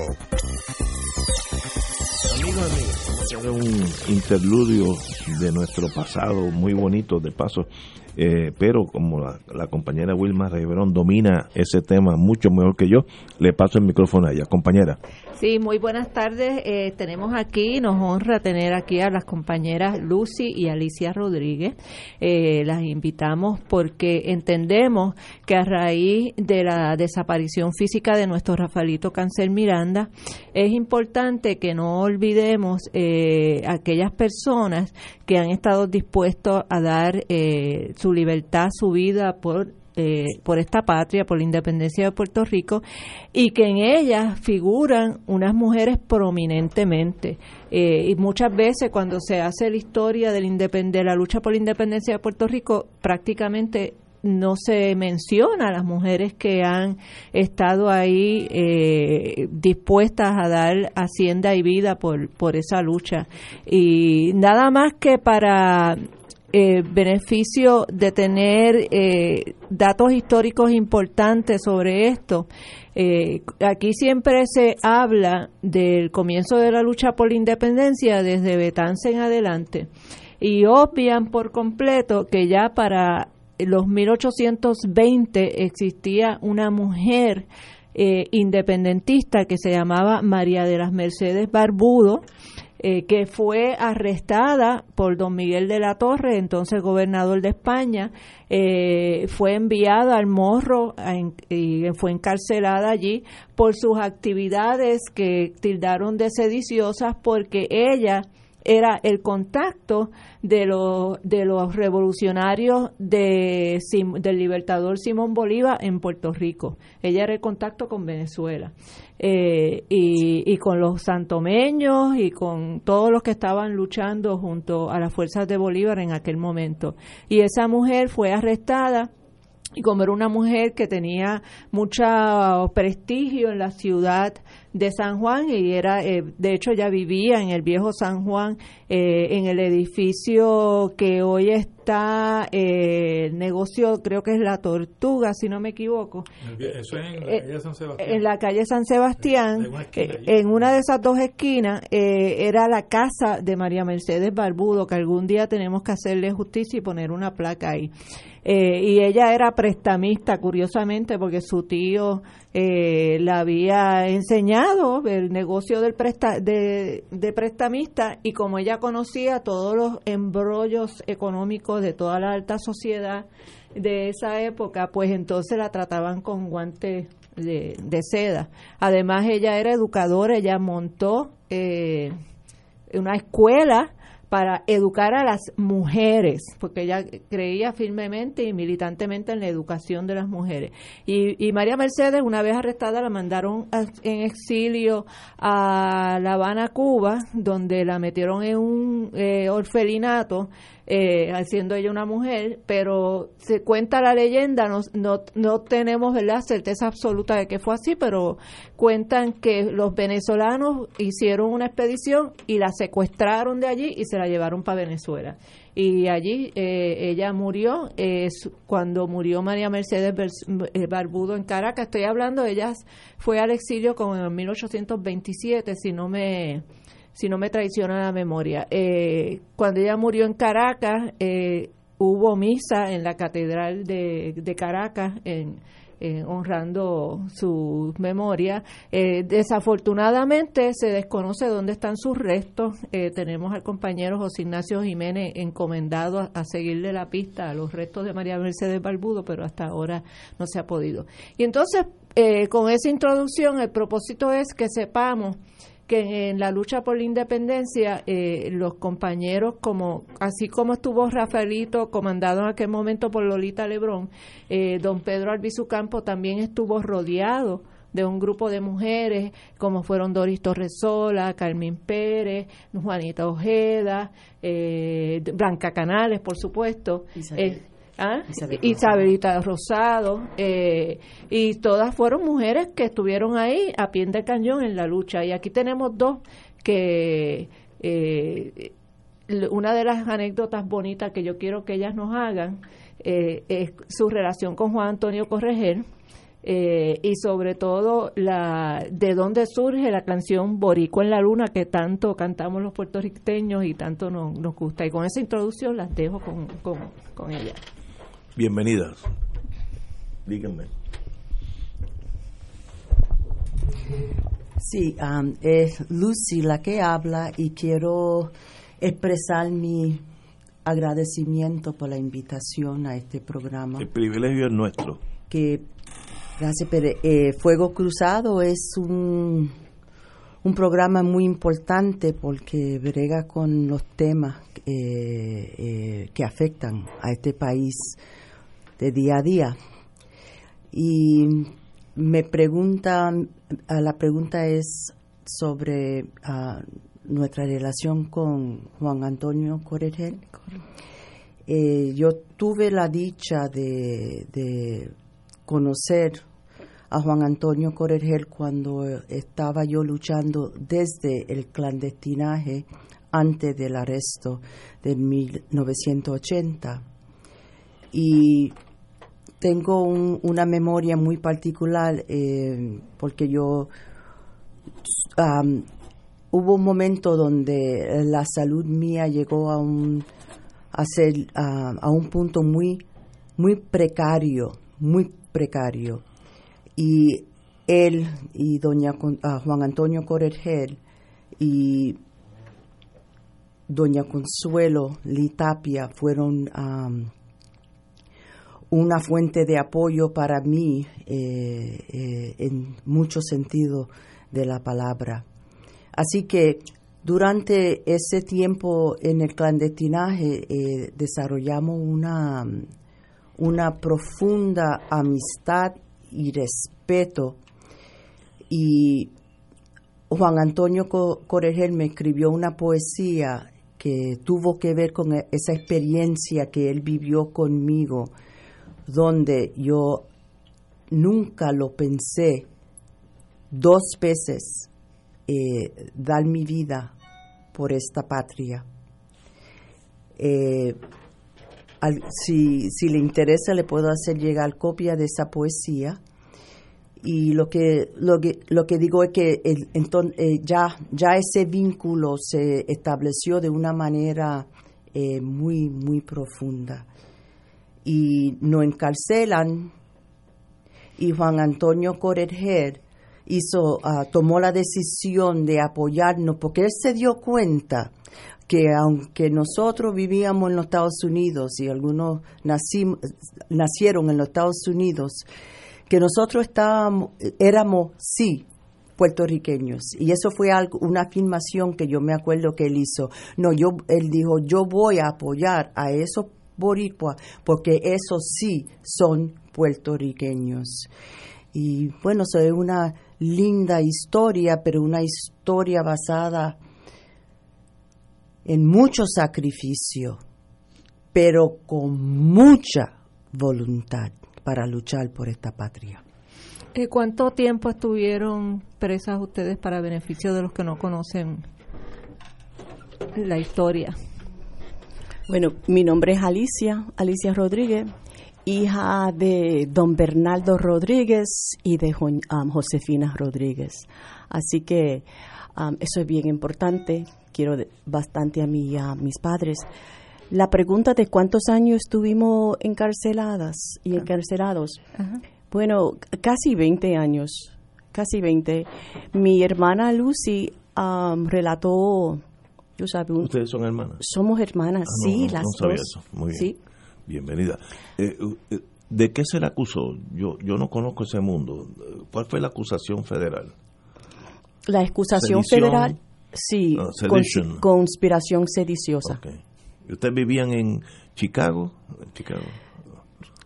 Amigos, amigos, un interludio de nuestro pasado muy bonito, de paso. Eh, pero como la, la, compañera Wilma Riverón domina ese tema mucho mejor que yo, le paso el micrófono a ella. Compañera. Sí, muy buenas tardes. Eh, tenemos aquí, nos honra tener aquí a las compañeras Lucy y Alicia Rodríguez. Eh, las invitamos porque entendemos que a raíz de la desaparición física de nuestro Rafaelito Cancel Miranda, es importante que no olvidemos eh, aquellas personas que han estado dispuestos a dar eh, su libertad, su vida por eh, por esta patria, por la independencia de Puerto Rico, y que en ellas figuran unas mujeres prominentemente. Eh, y muchas veces cuando se hace la historia de la, de la lucha por la independencia de Puerto Rico, prácticamente no se menciona a las mujeres que han estado ahí eh, dispuestas a dar hacienda y vida por, por esa lucha. Y nada más que para eh, beneficio de tener eh, datos históricos importantes sobre esto. Aquí siempre se habla del comienzo de la lucha por la independencia desde Betance en adelante y obvian por completo que ya para los 1820 existía una mujer independentista que se llamaba María de las Mercedes Barbudo, eh, que fue arrestada por don Miguel de la Torre, entonces gobernador de España, eh, fue enviada al Morro y fue encarcelada allí por sus actividades que tildaron de sediciosas porque ella era el contacto de los, de los revolucionarios de, del libertador Simón Bolívar en Puerto Rico. Ella era el contacto con Venezuela. Eh, y, y con los santomeños y con todos los que estaban luchando junto a las fuerzas de Bolívar en aquel momento. Y esa mujer fue arrestada y como era una mujer que tenía mucho prestigio en la ciudad de San Juan y era eh, de hecho ya vivía en el viejo San Juan eh, en el edificio que hoy está eh, el negocio creo que es la Tortuga si no me equivoco. Eso es en la calle San Sebastián. en la calle San Sebastián en una de esas dos esquinas era la casa de María Mercedes Barbudo que algún día tenemos que hacerle justicia y poner una placa ahí y ella era prestamista curiosamente porque su tío eh, la había enseñado el negocio del de, prestamista y como ella conocía todos los embrollos económicos de toda la alta sociedad de esa época, pues entonces la trataban con guantes de, seda. Además ella era educadora, ella montó eh, una escuela para educar a las mujeres, porque ella creía firmemente y militantemente en la educación de las mujeres. Y, María Mercedes, una vez arrestada, la mandaron en exilio a La Habana, Cuba, donde la metieron en un eh, orfelinato eh, siendo ella una mujer, pero se cuenta la leyenda, no, no, no tenemos ¿verdad? certeza absoluta de que fue así, pero cuentan que los venezolanos hicieron una expedición y la secuestraron de allí y se la llevaron para Venezuela. Y allí eh, ella murió, cuando murió María Mercedes eh, Barbudo en Caracas, estoy hablando, ella fue al exilio como en 1827, si no me si no me traiciona la memoria. Eh, cuando ella murió en Caracas, eh, hubo misa en la Catedral de, Caracas, en, honrando su memoria. Eh, desafortunadamente se desconoce dónde están sus restos. tenemos al compañero José Ignacio Jiménez encomendado a, seguirle la pista a los restos de María Mercedes Barbudo, pero hasta ahora no se ha podido. Y entonces, con esa introducción, el propósito es que sepamos que en la lucha por la independencia eh, los compañeros, como así como estuvo Rafaelito comandado en aquel momento por Lolita Lebrón, eh, don Pedro Albizu Campo también estuvo rodeado de un grupo de mujeres como fueron Doris Torresola, Carmen Pérez, Juanita Ojeda, eh, Blanca Canales, por supuesto. Eh, ¿ah? Isabelita Rosado, eh, y todas fueron mujeres que estuvieron ahí a pie de cañón en la lucha. Y aquí tenemos dos que una de las anécdotas bonitas que yo quiero que ellas nos hagan es su relación con Juan Antonio Correger eh, y sobre todo la de dónde surge la canción Boricua en la Luna que tanto cantamos los puertorriqueños y tanto nos, nos gusta. Y con esa introducción las dejo con, con, ella. Bienvenidas. Díganme. Sí, um, es Lucy la que habla y quiero expresar mi agradecimiento por la invitación a este programa. El privilegio es nuestro. Que Gracias, Pere. Eh, Fuego Cruzado es un, un programa muy importante porque brega con los temas eh, eh, que afectan a este país de día a día. Y me pregunta, la pregunta es sobre ah, nuestra relación con Juan Antonio Corregel. yo tuve la dicha de, de conocer a Juan Antonio Corregel cuando estaba yo luchando desde el clandestinaje antes del arresto de 1980. Y tengo una memoria muy particular eh, porque yo hubo un momento donde la salud mía llegó a un a, ser, a un punto muy muy precario muy precario. Y él y doña Juan Antonio Corregel y doña Consuelo Litapia fueron una fuente de apoyo para mí eh, eh, en muchos sentidos de la palabra. Así que durante ese tiempo en el clandestinaje eh, desarrollamos una, una profunda amistad y respeto. Y Juan Antonio Corregel me escribió una poesía que tuvo que ver con e-, esa experiencia que él vivió conmigo, donde yo nunca lo pensé dos veces eh, dar mi vida por esta patria. Eh, si, si le interesa, le puedo hacer llegar copia de esa poesía. Y lo que, lo que, lo que digo es que eh, ya, ya ese vínculo se estableció de una manera muy, muy profunda. Y nos encarcelan y Juan Antonio Correger hizo, ah, tomó la decisión de apoyarnos porque él se dio cuenta que aunque nosotros vivíamos en los Estados Unidos y algunos nacieron en los Estados Unidos, que nosotros estábamos, éramos, sí, puertorriqueños. Y eso fue algo, una afirmación que yo me acuerdo que él hizo. No, yo, él dijo, yo voy a apoyar a esos boricuas porque esos sí son puertorriqueños. Y bueno, eso es una linda historia, pero una historia basada en mucho sacrificio, pero con mucha voluntad para luchar por esta patria. ¿Y ¿Cuánto tiempo estuvieron presas ustedes para beneficio de los que no conocen la historia? Bueno, mi nombre es Alicia, Alicia Rodríguez, hija de don Bernardo Rodríguez y de um, Josefina Rodríguez. Así que um, eso es bien importante quiero bastante a, mí, a mis padres. La pregunta de cuántos años estuvimos encarceladas y encarcelados. Bueno, casi 20 años, casi 20. Mi hermana Lucy relató, ¿Ustedes son hermanas? Somos hermanas, ah, sí, las no sabía Eso. Muy bien. Bienvenida. Eh, eh, ¿De qué se le acusó? Yo, yo no conozco ese mundo. ¿Cuál fue la acusación federal? La excusación federal, sí, uh, conspiración sediciosa. ¿Ustedes vivían en Chicago? Chicago.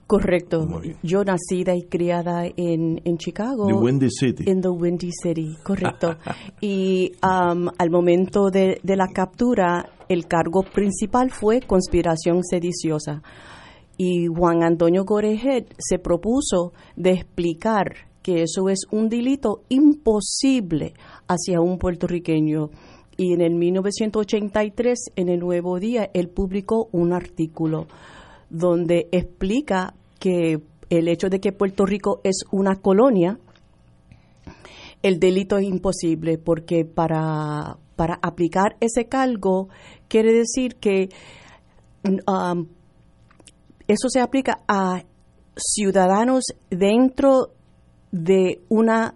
Correcto. Yo nacida y criada en, en Chicago. The Windy City. En the Windy City, correcto. <laughs> y um, al momento de, de, la captura, el cargo principal fue conspiración sediciosa. Y Juan Antonio Gorejet se propuso de explicar que eso es un delito imposible hacia un puertorriqueño. Y en el 1983, en el Nuevo Día, él publicó un artículo donde explica que el hecho de que Puerto Rico es una colonia, el delito es imposible porque para, para aplicar ese cargo quiere decir que um, eso se aplica a ciudadanos dentro de una,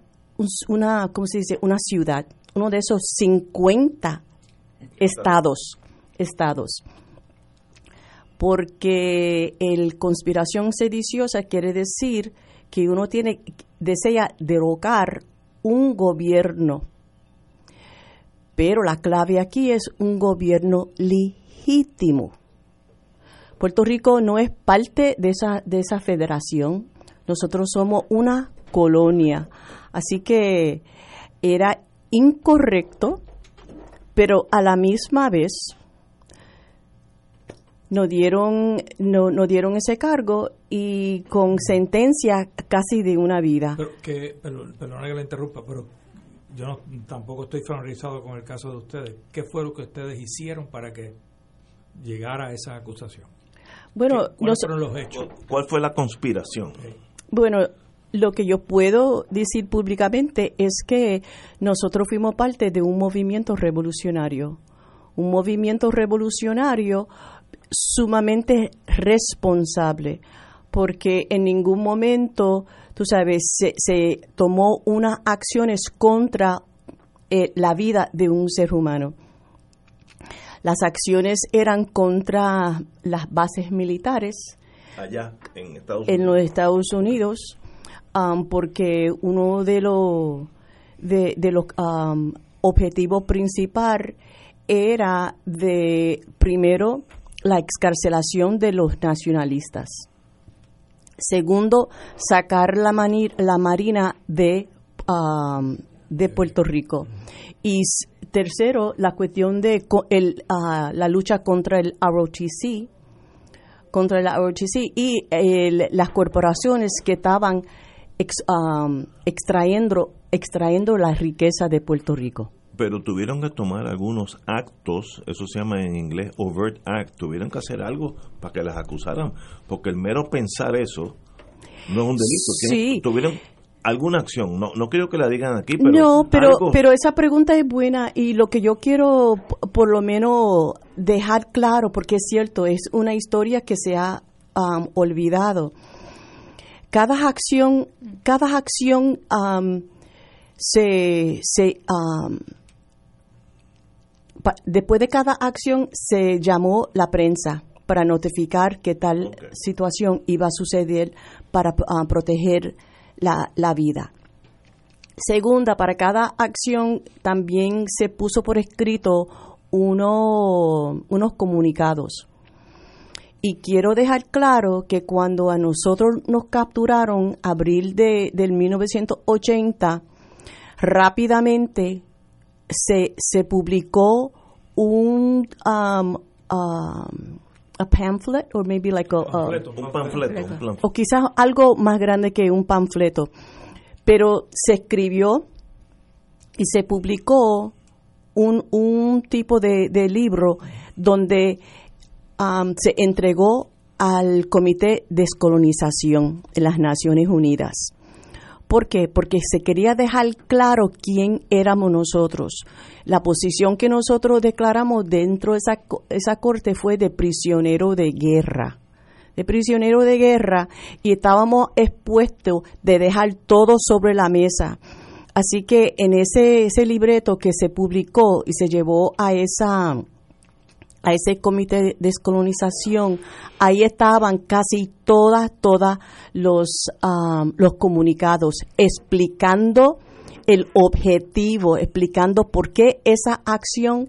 una ¿cómo se dice? Una ciudad, uno de esos 50 estados, estados porque el conspiración sediciosa quiere decir que uno tiene desea derogar un gobierno. Pero la clave aquí es un gobierno legítimo. Puerto Rico no es parte de esa, de esa federación. Nosotros somos una colonia. Así que era incorrecto, pero a la misma vez no dieron, no, no dieron ese cargo y con sentencia casi de una vida. Pero que, perdón, que le interrumpa, pero yo no, tampoco estoy familiarizado con el caso de ustedes. ¿Qué fue lo que ustedes hicieron para que llegara a esa acusación? Bueno, ¿Cuáles fueron los hechos? ¿Cuál fue la conspiración? Bueno, lo que yo puedo decir públicamente es que nosotros fuimos parte de un movimiento revolucionario. Un movimiento revolucionario sumamente responsable porque en ningún momento, tú sabes, se, tomó unas acciones contra eh, la vida de un ser humano. Las acciones eran contra las bases militares allá en, Estados en los Estados Unidos, um, porque uno de los de, los um, objetivos principales era de primero la excarcelación de los nacionalistas. Segundo, sacar la, Marina de, Puerto Rico. Y tercero, la cuestión de el, uh, la lucha contra el ROTC, contra la ROTC y las corporaciones que estaban extrayendo, extrayendo la riqueza de Puerto Rico pero tuvieron que tomar algunos actos, eso se llama en inglés overt act, tuvieron que hacer algo para que las acusaran, porque el mero pensar eso no es un delito. Sí. Tuvieron alguna acción, no, no quiero que la digan aquí, pero... No, pero, pero esa pregunta es buena y lo que yo quiero por lo menos dejar claro, porque es cierto, es una historia que se ha um, olvidado. Cada acción, cada acción um, se, se um, después de cada acción se llamó la prensa para notificar que tal situación iba a suceder para ah, proteger la, vida. Segunda, para cada acción también se puso por escrito uno, unos comunicados. Y quiero dejar claro que cuando a nosotros nos capturaron, abril de, del 1980, rápidamente se, se publicó un um, um, a pamphlet or maybe like a, un panfleto, o quizás algo más grande que un panfleto. Pero se escribió y se publicó un, un tipo de, de libro donde um, se entregó al Comité de Descolonización de las Naciones Unidas. ¿Por qué? Porque se quería dejar claro quién éramos nosotros. La posición que nosotros declaramos dentro de esa, esa corte fue de prisionero de guerra de prisionero de guerra y estábamos expuestos de dejar todo sobre la mesa. Así que en ese, ese libreto que se publicó y se llevó a esa a ese comité de descolonización, ahí estaban casi todas, todas los, los comunicados explicando el objetivo, explicando por qué esa acción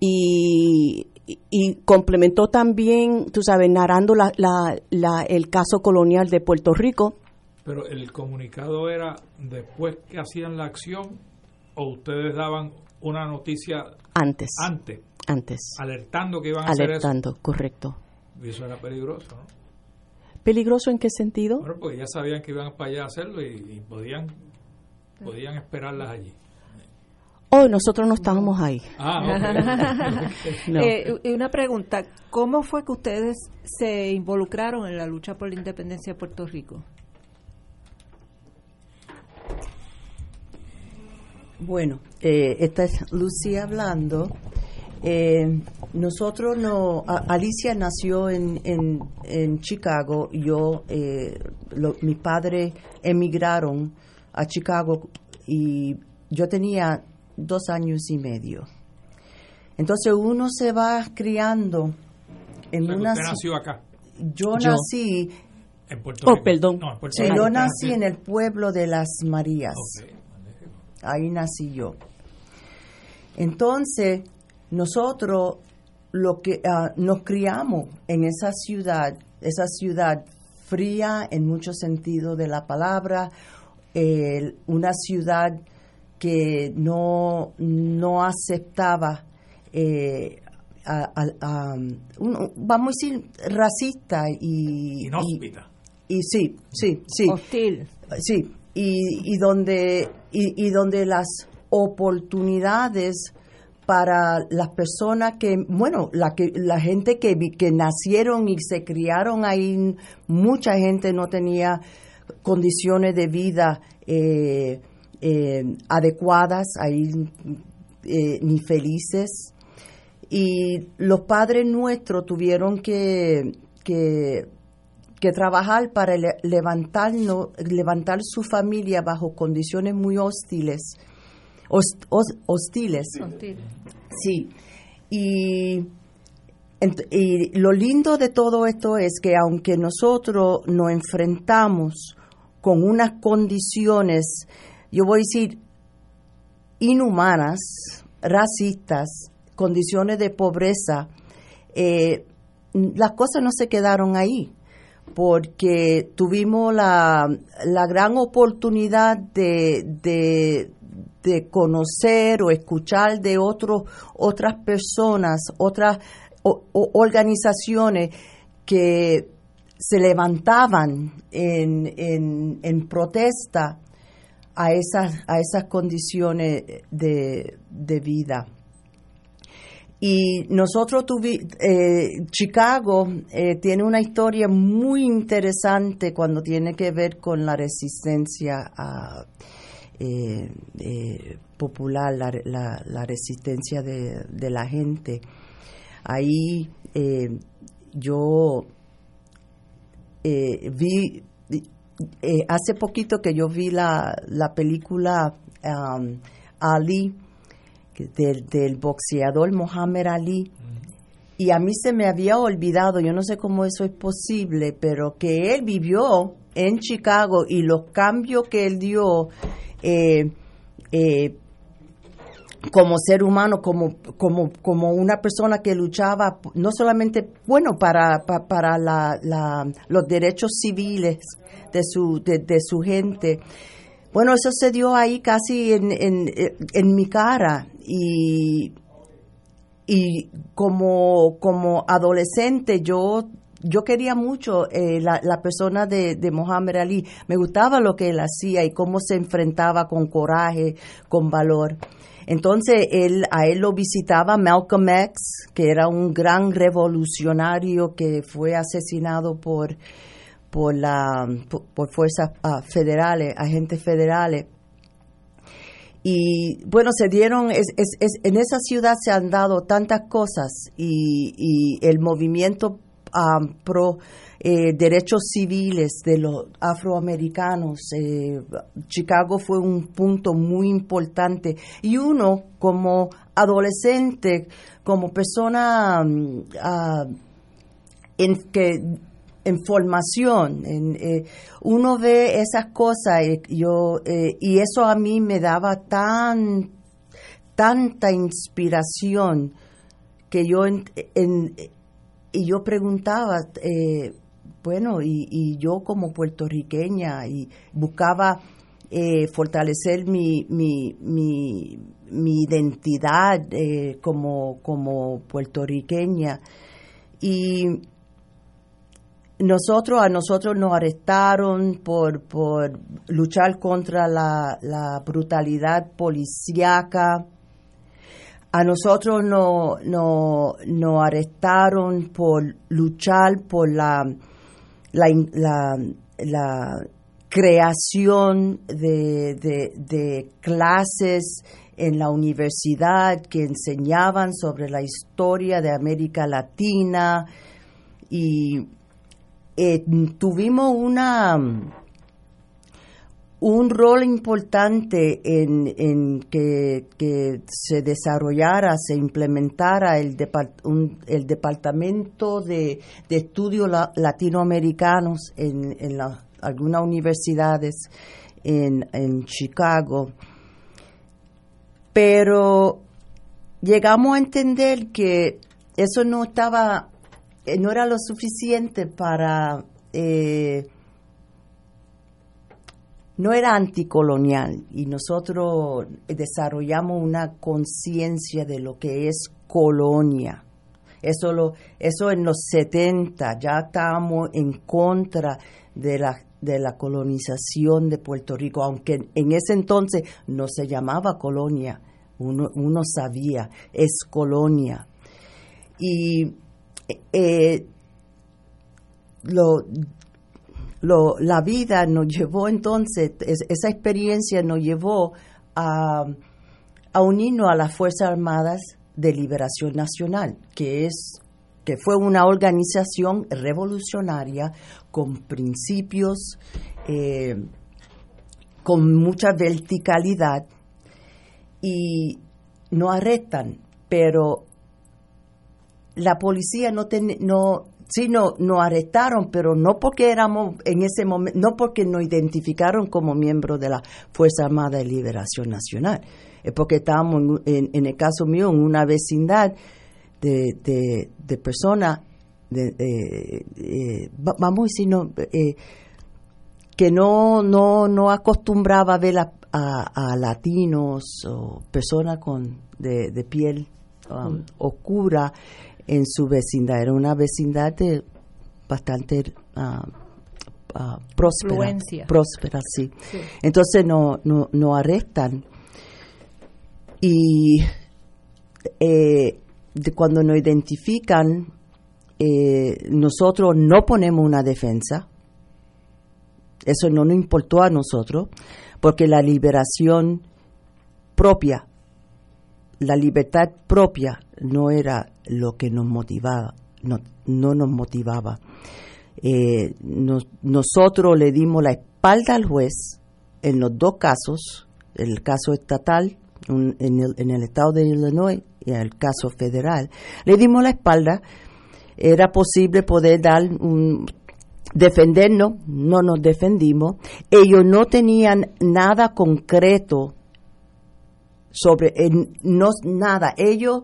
y, y, complementó también, tú sabes, narrando la, la, el caso colonial de Puerto Rico. Pero el comunicado era después que hacían la acción o ustedes daban una noticia antes. Antes. Antes. Alertando que iban a hacer eso. Alertando, correcto. Y eso era peligroso, ¿no? ¿Peligroso en qué sentido? Bueno, porque ya sabían que iban para allá a hacerlo y, podían, podían esperarlas allí. Oh, nosotros no estábamos ahí. Ah, <laughs> eh, una pregunta, ¿cómo fue que ustedes se involucraron en la lucha por la independencia de Puerto Rico? Bueno, eh, esta es Lucía hablando. Eh, nosotros no, Alicia nació en, en, Chicago, yo, eh, mis padres emigraron a Chicago y yo tenía dos años y medio. Entonces uno se va criando en una... Usted nació acá. Yo, nací... En Puerto oh, perdón. yo nací en el pueblo de Las Marías. Ahí nací yo. Entonces, nosotros lo que ah, nos criamos en esa ciudad, esa ciudad fría en muchos sentidos de la palabra, una ciudad que no, no aceptaba, eh, vamos a decir, racista y... Inhóspita. Y, sí, sí, sí. Hostil. Sí, y, y donde, y, donde las oportunidades para las personas que, bueno, la, que, la gente que, que nacieron y se criaron ahí, mucha gente no tenía condiciones de vida eh, eh, adecuadas ahí, eh, ni felices. Y los padres nuestros tuvieron que, que, que trabajar para levantarnos, levantar su familia bajo condiciones muy hostiles hostiles. Sí. Y, y lo lindo de todo esto es que aunque nosotros nos enfrentamos con unas condiciones, yo voy a decir, inhumanas, racistas, condiciones de pobreza, eh, las cosas no se quedaron ahí, porque tuvimos la, la gran oportunidad de, de conocer o escuchar de otros otras personas, otras organizaciones que se levantaban en, en, protesta a esas, a esas condiciones de, de vida. Y nosotros tuvimos, eh, Chicago eh, tiene una historia muy interesante cuando tiene que ver con la resistencia eh, popular, la, resistencia de, la gente. Ahí yo vi, hace poquito que yo vi la, la película um, Ali, del, del boxeador Mohamed Ali, y a mí se me había olvidado, yo no sé cómo eso es posible, pero que él vivió en Chicago y los cambios que él dio eh, eh, como ser humano, como, como, como una persona que luchaba no solamente, bueno, para, para, los derechos civiles de su, de, su gente. Bueno, eso se dio ahí casi en, en, en mi cara y, y como, como adolescente yo yo quería mucho eh, la, la, persona de, de Mohamed Ali. Me gustaba lo que él hacía y cómo se enfrentaba con coraje, con valor. Entonces él, a él lo visitaba Malcolm X, que era un gran revolucionario que fue asesinado por, por, la, por, fuerzas ah, federales, agentes federales. Y bueno, se dieron, en esa ciudad se han dado tantas cosas y, el movimiento pro eh, derechos civiles de los afroamericanos. Eh, Chicago fue un punto muy importante y uno como adolescente, como persona ah, en que formación. En, eh, uno ve esas cosas y, yo, eh, y eso a mí me daba tan, tanta inspiración que yo, y yo preguntaba, eh, bueno, y, yo como puertorriqueña, y buscaba fortalecer mi, identidad como puertorriqueña. Y nosotros, a nosotros nos arrestaron por, por luchar contra la, la brutalidad policíaca. A nosotros nos no, no arrestaron por luchar por la, la, la, creación de, de, de clases en la universidad que enseñaban sobre la historia de América Latina y eh, tuvimos una un rol importante en, que, se desarrollara, se implementara el, Departamento de, Estudios Latinoamericanos en, algunas universidades en Chicago. Pero llegamos a entender que eso no estaba eh, no era lo suficiente para... Eh, no era anticolonial y nosotros desarrollamos una conciencia de lo que es colonia. Eso, lo, eso en los 70 ya estábamos en contra de la, de la colonización de Puerto Rico, aunque en ese entonces no se llamaba colonia, uno, uno sabía, es colonia. Y eh, lo, la vida nos llevó entonces, esa experiencia nos llevó a, a unirnos a las Fuerzas Armadas de Liberación Nacional, que es que fue una organización revolucionaria con principios, eh, con mucha verticalidad y no arrestan, pero la policía no no sí no nos arrestaron pero no porque éramos en ese momento no porque nos identificaron como miembros de la Fuerza Armada de Liberación Nacional es porque estábamos en, en, el caso mío en una vecindad de, de, personas de, vamos a decir no, eh, que no no no acostumbraba a ver a, latinos o personas con de, piel um, mm. oscura en su vecindad. Era una vecindad de bastante uh, próspera. Próspera, sí. Entonces no, no, no arrestan. Y eh, cuando nos identifican, eh, nosotros no ponemos una defensa. Eso no nos importó a nosotros, porque la liberación propia, la libertad propia no era lo que nos motivaba, no, no nos motivaba. Eh, nosotros le dimos la espalda al juez en los dos casos, el caso estatal en, el, en, el, estado de Illinois y el caso federal. Le dimos la espalda, era posible poder dar un, defendernos, no nos defendimos. Ellos no tenían nada concreto sobre, no, nada. Ellos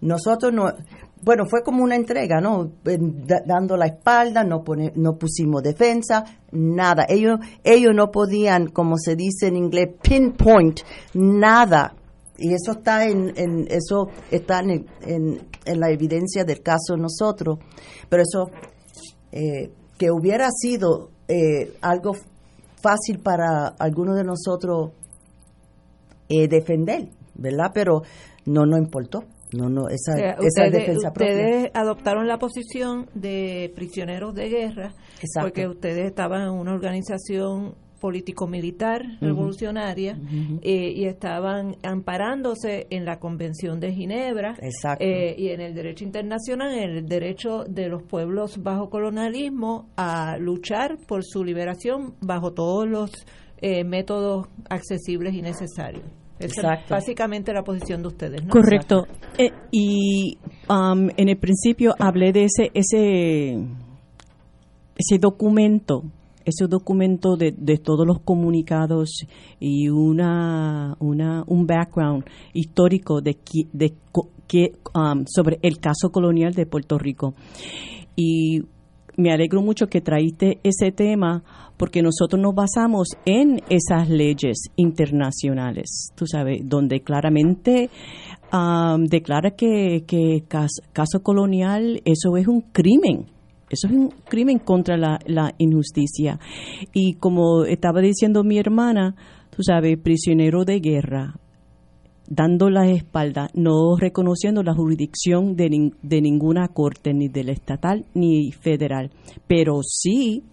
nosotros no, bueno, fue como una entrega, ¿no? Dando la espalda, no, no pusimos defensa, nada. Ellos, ellos no podían, como se dice en inglés, pinpoint nada. Y eso está en, en eso está en, en, la evidencia del caso nosotros. Pero eso, eh, que hubiera sido eh, algo fácil para algunos de nosotros eh, defender, ¿verdad? Pero no nos importó. No, no, esa, ustedes, defensa Ustedes adoptaron la posición de prisioneros de guerra porque ustedes estaban en una organización político-militar revolucionaria eh, y estaban amparándose en la Convención de Ginebra eh, y en el derecho internacional, en el derecho de los pueblos bajo colonialismo a luchar por su liberación bajo todos los eh, métodos accesibles y necesarios. Esa es básicamente la posición de ustedes, ¿no? Correcto. Eh, y um, en el principio hablé de ese, ese ese documento, ese documento de, todos los comunicados y una, una un background histórico de, de, um, sobre el caso colonial de Puerto Rico. Y me alegro mucho que traíste ese tema porque nosotros nos basamos en esas leyes internacionales, tú sabes, donde claramente um, declara que, que caso, colonial, eso es un crimen. Eso es un crimen contra la, la injusticia. Y como estaba diciendo mi hermana, tú sabes, prisionero de guerra, dando la espalda, no reconociendo la jurisdicción de, de, ninguna corte, ni del estatal ni federal, pero sí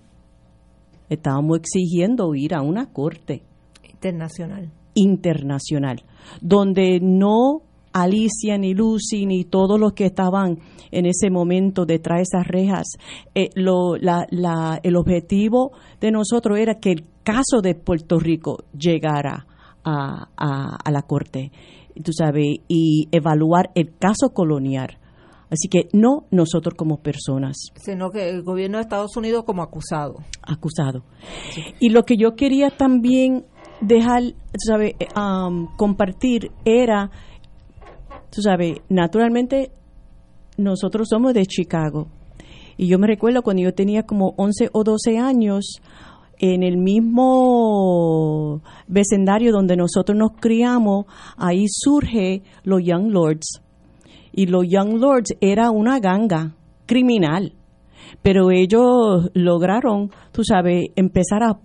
estábamos exigiendo ir a una corte internacional. Internacional, donde no Alicia, ni Lucy, ni todos los que estaban en ese momento detrás de esas rejas, eh, el objetivo de nosotros era que el caso de Puerto Rico llegara a, a, la Corte, tú sabes, y evaluar el caso colonial. Así que no nosotros como personas. Sino que el gobierno de Estados Unidos como acusado. Acusado. Y lo que yo quería también dejar, tú sabes, eh, compartir era, tú sabes, naturalmente nosotros somos de Chicago. Y yo me recuerdo cuando yo tenía como 11 o 12 años, en el mismo vecindario donde nosotros nos criamos, ahí surge los Young Lords. Y los Young Lords era una ganga criminal, pero ellos lograron, tú sabes, empezar a,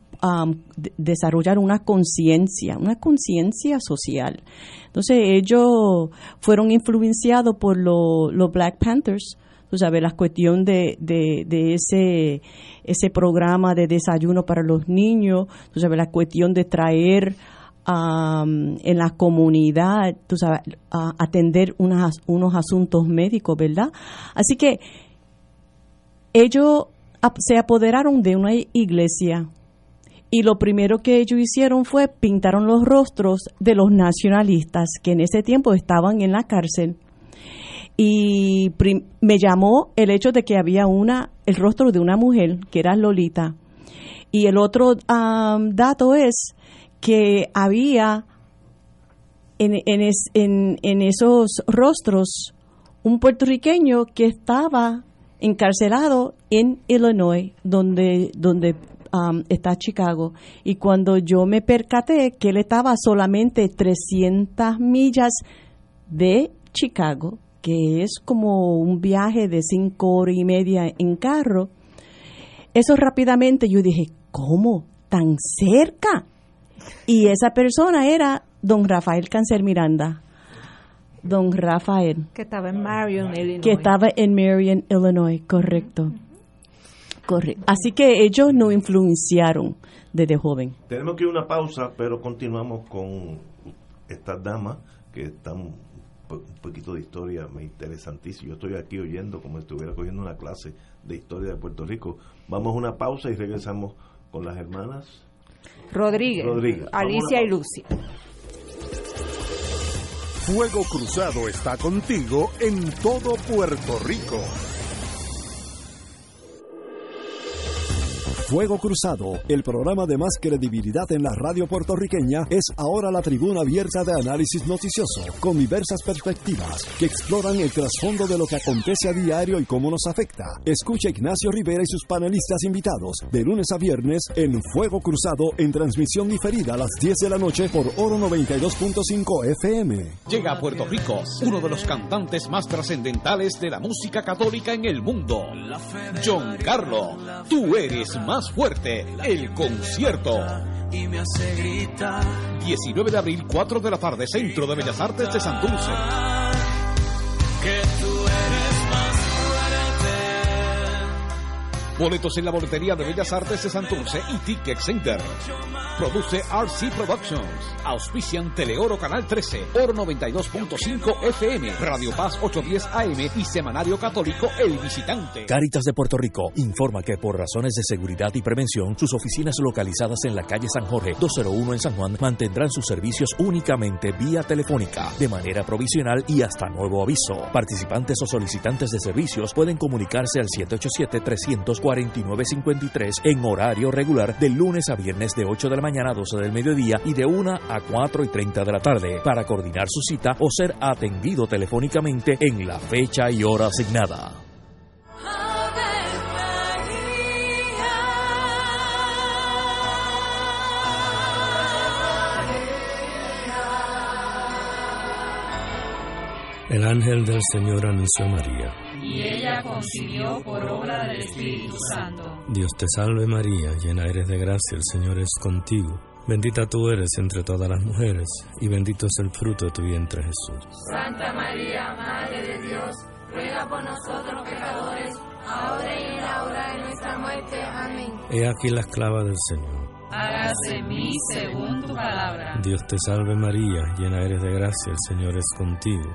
desarrollar una conciencia, una conciencia social. Entonces ellos fueron influenciados por los Black Panthers, tú sabes, la cuestión de, de, ese, ese programa de desayuno para los niños, tú sabes, la cuestión de traer en la comunidad, tú sabes, atender unas, unos asuntos médicos, ¿verdad? Así que ellos se apoderaron de una iglesia y lo primero que ellos hicieron fue pintaron los rostros de los nacionalistas que en ese tiempo estaban en la cárcel y me llamó el hecho de que había una el rostro de una mujer que era Lolita. Y el otro dato es que había en, esos rostros un puertorriqueño que estaba encarcelado en Illinois donde donde está Chicago. Y cuando yo me percaté que él estaba solamente 300 millas de Chicago que es como un viaje de cinco horas y media en carro, eso rápidamente yo dije, ¿cómo? ¿Tan cerca? Y esa persona era don Rafael Cáncer Miranda. Don Rafael. Que estaba en Marion, Illinois. Que estaba en Marion, Illinois, correcto. Correcto. Así que ellos nos influenciaron desde joven. Tenemos que ir a una pausa, pero continuamos con estas damas que están un poquito de historia me interesantísimo. Yo estoy aquí oyendo como si estuviera cogiendo una clase de historia de Puerto Rico. Vamos a una pausa y regresamos con las hermanas Rodríguez, Alicia y Lucy. Fuego Cruzado está contigo en todo Puerto Rico. Fuego Cruzado, el programa de más credibilidad en la radio puertorriqueña, es ahora la tribuna abierta de análisis noticioso, con diversas perspectivas que exploran el trasfondo de lo que acontece a diario y cómo nos afecta. Escucha Ignacio Rivera y sus panelistas invitados de lunes a viernes en Fuego Cruzado en transmisión diferida a las 10 de la noche por Oro 92.5 FM. Llega a Puerto Rico uno de los cantantes más trascendentales de la música católica en el mundo, John Carlo. Tú eres más fuerte, el concierto. Y me hace gritar. 19 de abril, 4 de la tarde, Centro de Bellas Artes de Santurce. Boletos en la boletería de Bellas Artes de Santurce y Ticket Center. Produce RC Productions. Auspician Teleoro Canal 13, Oro 92.5 FM, Radio Paz 810 AM y Semanario Católico El Visitante. Caritas de Puerto Rico informa que por razones de seguridad y prevención, sus oficinas localizadas en la calle San Jorge 201 en San Juan mantendrán sus servicios únicamente vía telefónica, de manera provisional y hasta nuevo aviso. Participantes o solicitantes de servicios pueden comunicarse al 787 304 4953 en horario regular de lunes a viernes de 8 de la mañana a 12 del mediodía y de 1 a 4 y 30 de la tarde para coordinar su cita o ser atendido telefónicamente en la fecha y hora asignada. El ángel del Señor anunció a María. Y ella concibió por obra del Espíritu Santo. Dios te salve María, llena eres de gracia, el Señor es contigo. Bendita tú eres entre todas las mujeres, y bendito es el fruto de tu vientre Jesús. Santa María, Madre de Dios, ruega por nosotros pecadores, ahora y en la hora de nuestra muerte. Amén. He aquí la esclava del Señor. Hágase en mí según tu palabra. Dios te salve María, llena eres de gracia, el Señor es contigo.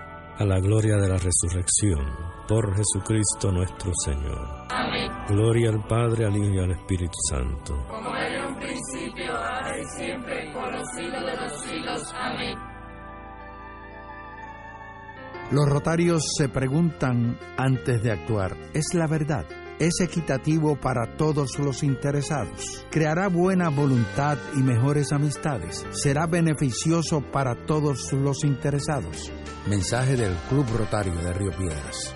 a la gloria de la resurrección, por Jesucristo nuestro Señor. Amén. Gloria al Padre, al Hijo y al Espíritu Santo. Como era en un principio, ahora y siempre, por los siglos de los siglos. Amén. Los rotarios se preguntan antes de actuar, ¿es la verdad? ¿Es equitativo para todos los interesados? ¿Creará buena voluntad y mejores amistades? ¿Será beneficioso para todos los interesados? Mensaje del Club Rotario de Río Piedras.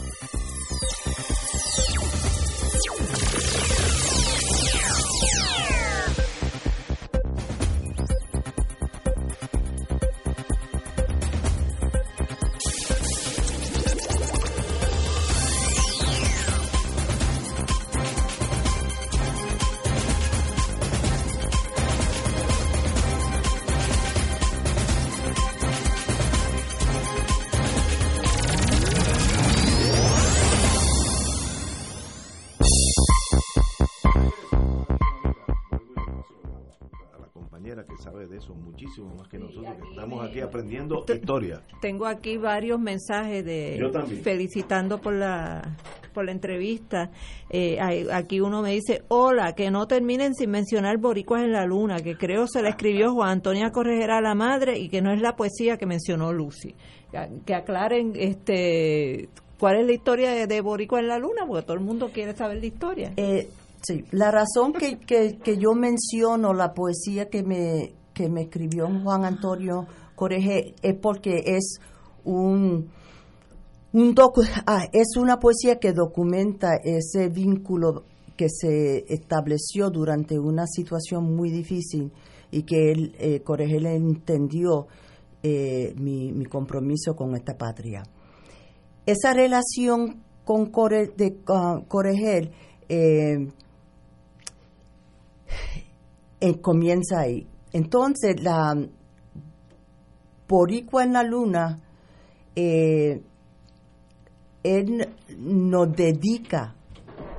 Muchísimo más que nosotros que estamos aquí aprendiendo historia. Tengo aquí varios mensajes de felicitando por la por la entrevista. Eh, aquí uno me dice, hola, que no terminen sin mencionar Boricuas en la Luna, que creo se la escribió Juan Antonia Corregera a la madre y que no es la poesía que mencionó Lucy. Que aclaren este cuál es la historia de, de Boricua en la Luna, porque todo el mundo quiere saber la historia. Eh, sí, la razón que, que, que yo menciono la poesía que me, que me escribió Juan Antonio Coreje es porque es un, un ah, es una poesía que documenta ese vínculo que se estableció durante una situación muy difícil y que él, eh, entendió eh, mi, mi, compromiso con esta patria. Esa relación con Core, de eh, comienza ahí. Entonces, la Boricua en la Luna, eh, él nos dedica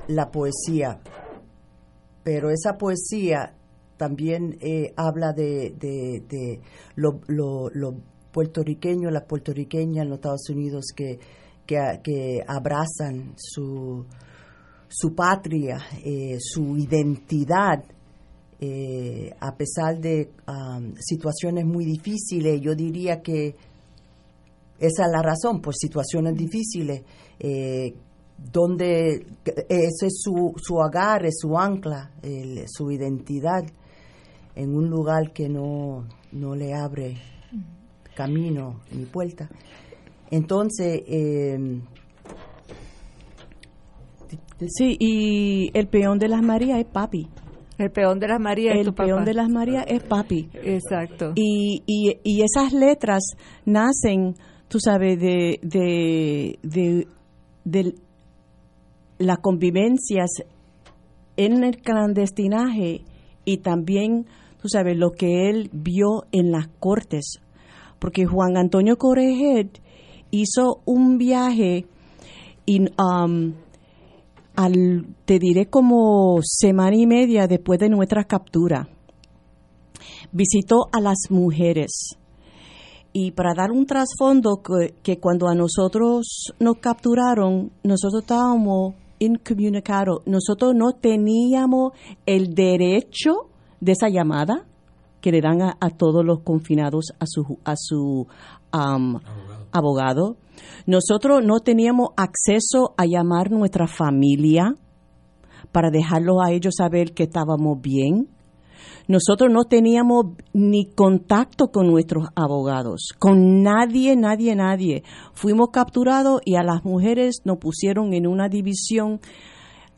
la poesía, pero esa poesía también eh, habla de, de, lo, lo, puertorriqueño, las puertorriqueñas en los Estados Unidos que, que, abrazan su, su patria, eh, su identidad eh, a pesar de situaciones muy difíciles, yo diría que esa es la razón, por situaciones difíciles, eh, donde ese es su, su es su ancla, su identidad, en un lugar que no, no le abre camino ni puerta. Entonces, eh, sí, y el peón de las Marías es papi. El peón de las Marías El peón de las Marías es papi. Exacto. Y, y, y esas letras nacen, tú sabes, de, de, de, de las convivencias en el clandestinaje y también, tú sabes, lo que él vio en las cortes. Porque Juan Antonio Corejet hizo un viaje y um, al, te diré como semana y media después de nuestra captura. Visitó a las mujeres. Y para dar un trasfondo, que, cuando a nosotros nos capturaron, nosotros estábamos incomunicados. Nosotros no teníamos el derecho de esa llamada que le dan a, todos los confinados a su, a su um, abogado. Nosotros no teníamos acceso a llamar nuestra familia para dejarlo a ellos saber que estábamos bien. Nosotros no teníamos ni contacto con nuestros abogados, con nadie, nadie, nadie. Fuimos capturados y a las mujeres nos pusieron en una división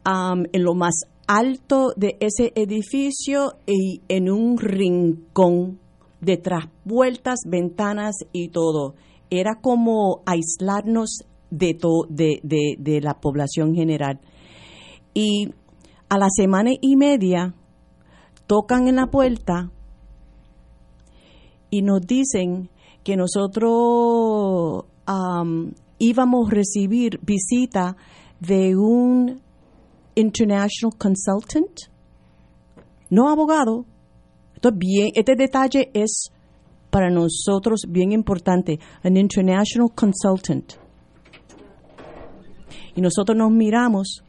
en lo más alto de ese edificio y en un rincón, detrás puertas, ventanas y todo era como aislarnos de, de, de, la población general. Y a la semana y media tocan en la puerta y nos dicen que nosotros íbamos a recibir visita de un international consultant, no abogado. bien, este detalle es para nosotros bien importante, an international consultant. Y nosotros nos miramos,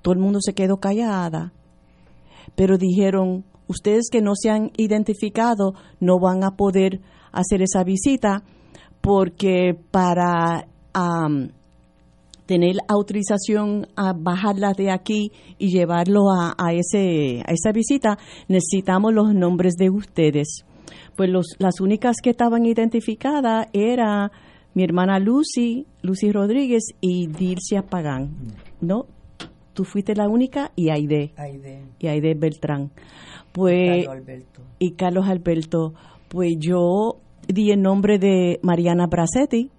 todo el mundo se quedó callada, pero dijeron, ustedes que no se han identificado no van a poder hacer esa visita porque para tener autorización a bajarla de aquí y llevarlo a, a, ese, a esa visita, necesitamos los nombres de ustedes pues los, las únicas que estaban identificadas era mi hermana Lucy, Lucy Rodríguez y Dircia Pagán, ¿no? Tú fuiste la única y Aide. Y Aide Beltrán. Pues, y Carlos Alberto. Y Carlos Alberto. Pues yo di el nombre de Mariana Bracetti.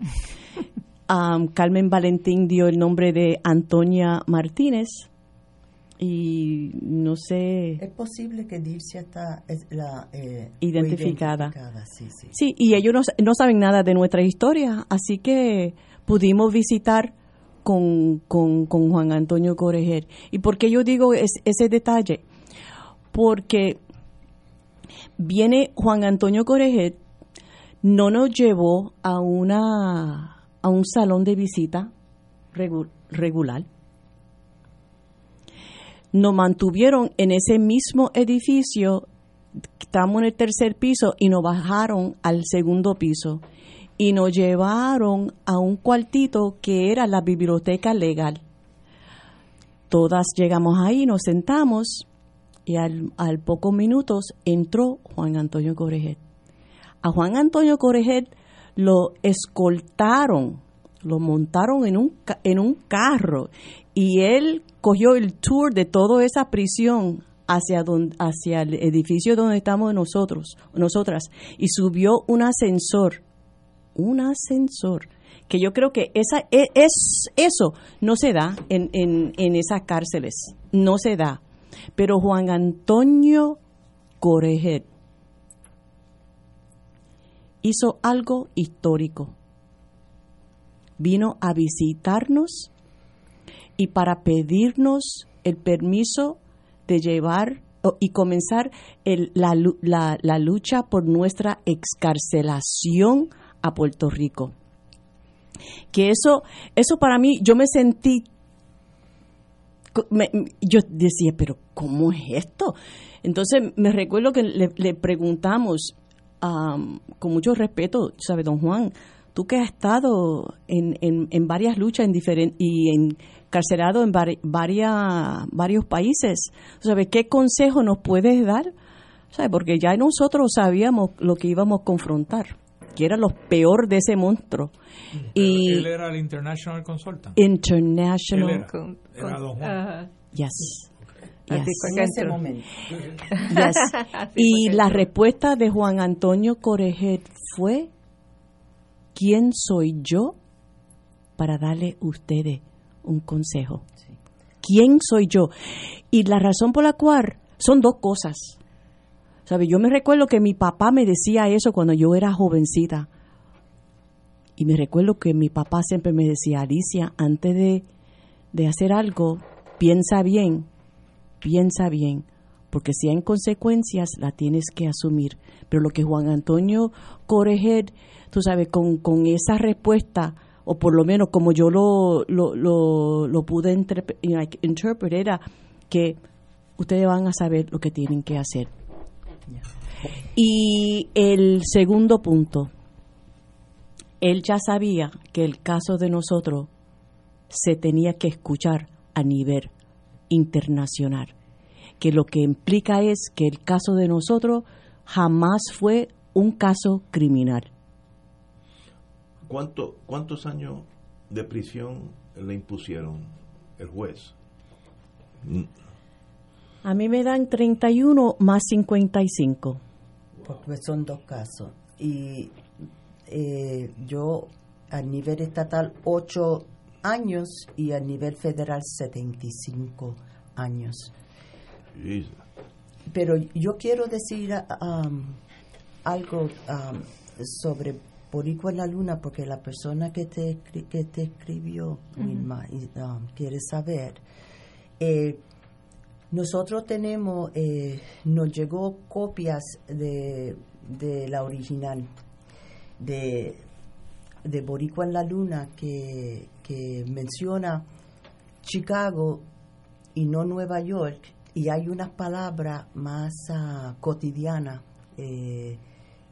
<laughs> Carmen Valentín dio el nombre de Antonia Martínez y no sé. Es posible que Dircia está la, eh, identificada. Sí, y ellos no, saben nada de nuestra historia, así que pudimos visitar con, con, Juan Antonio Corejer. ¿Y por qué yo digo ese detalle? Porque viene Juan Antonio Corejer, no nos llevó a, una, a un salón de visita regular nos mantuvieron en ese mismo edificio, estamos en el tercer piso y nos bajaron al segundo piso y nos llevaron a un cuartito que era la biblioteca legal. Todas llegamos ahí, nos sentamos y al, al pocos minutos entró Juan Antonio Corejet. A Juan Antonio Corejet lo escoltaron, lo montaron en un, en un carro y él cogió el tour de toda esa prisión hacia, hacia el edificio donde estamos nosotros, nosotras, y subió un ascensor, un ascensor, que yo creo que esa, e, es, eso no se da en, en, en esas cárceles, no se da. Pero Juan Antonio Corejet hizo algo histórico. Vino a visitarnos y para pedirnos el permiso de llevar y comenzar la, la, lucha por nuestra excarcelación a Puerto Rico. Que eso, eso para mí, yo me sentí yo decía, pero ¿cómo es esto? Entonces me recuerdo que le, preguntamos con mucho respeto, ¿sabe, don Juan? Tú que has estado en, en, varias luchas en y encarcelado en varias, varios países, ¿sabe qué consejo nos puedes dar? ¿Sabe? Porque ya nosotros sabíamos lo que íbamos a confrontar que era lo peor de ese monstruo. y él era el International Consultant. International. Era, don Juan. Yes. En ese momento. <laughs> Yes. y la respuesta de Juan Antonio Corejet fue, ¿quién soy yo para darle a ustedes un consejo? ¿Quién soy yo? Y la razón por la cual son dos cosas. ¿Sabe? Yo me recuerdo que mi papá me decía eso cuando yo era jovencita. Y me recuerdo que mi papá siempre me decía, Alicia, antes de, de hacer algo, piensa bien, piensa bien, porque si hay consecuencias, la tienes que asumir. Pero lo que Juan Antonio Corehead, tú sabes, con, con esa respuesta, o por lo menos como yo lo, lo, lo, pude interpretar, era que ustedes van a saber lo que tienen que hacer. Y el segundo punto, él ya sabía que el caso de nosotros se tenía que escuchar a nivel internacional, que lo que implica es que el caso de nosotros jamás fue un caso criminal. ¿Cuánto, ¿Cuántos años de prisión le impusieron el juez? A mí me dan 31 más 55. Pues son dos casos. Y eh, yo a nivel estatal 8 años y a nivel federal 75 años. Pero yo quiero decir um, algo um, sobre Boricua en la Luna, porque la persona que te, que te escribió, Wilma, um, quiere saber. Eh, nosotros tenemos, eh, nos llegó copias de, de la original de, de Boricua en la Luna que, que menciona Chicago y no Nueva York y hay unas palabras más uh, cotidianas eh,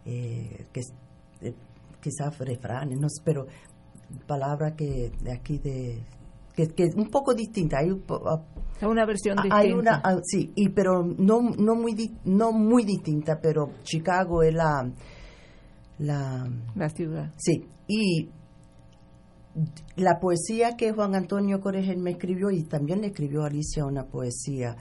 eh, que quizás refranes, no sé, pero palabras que de aquí de que, que un poco distinta hay una versión distinta. Hay una, ah, sí, y, pero no, no, muy, no muy distinta, pero Chicago es la, la... La ciudad. Sí, y la poesía que Juan Antonio Corregel me escribió, y también le escribió a Alicia una poesía,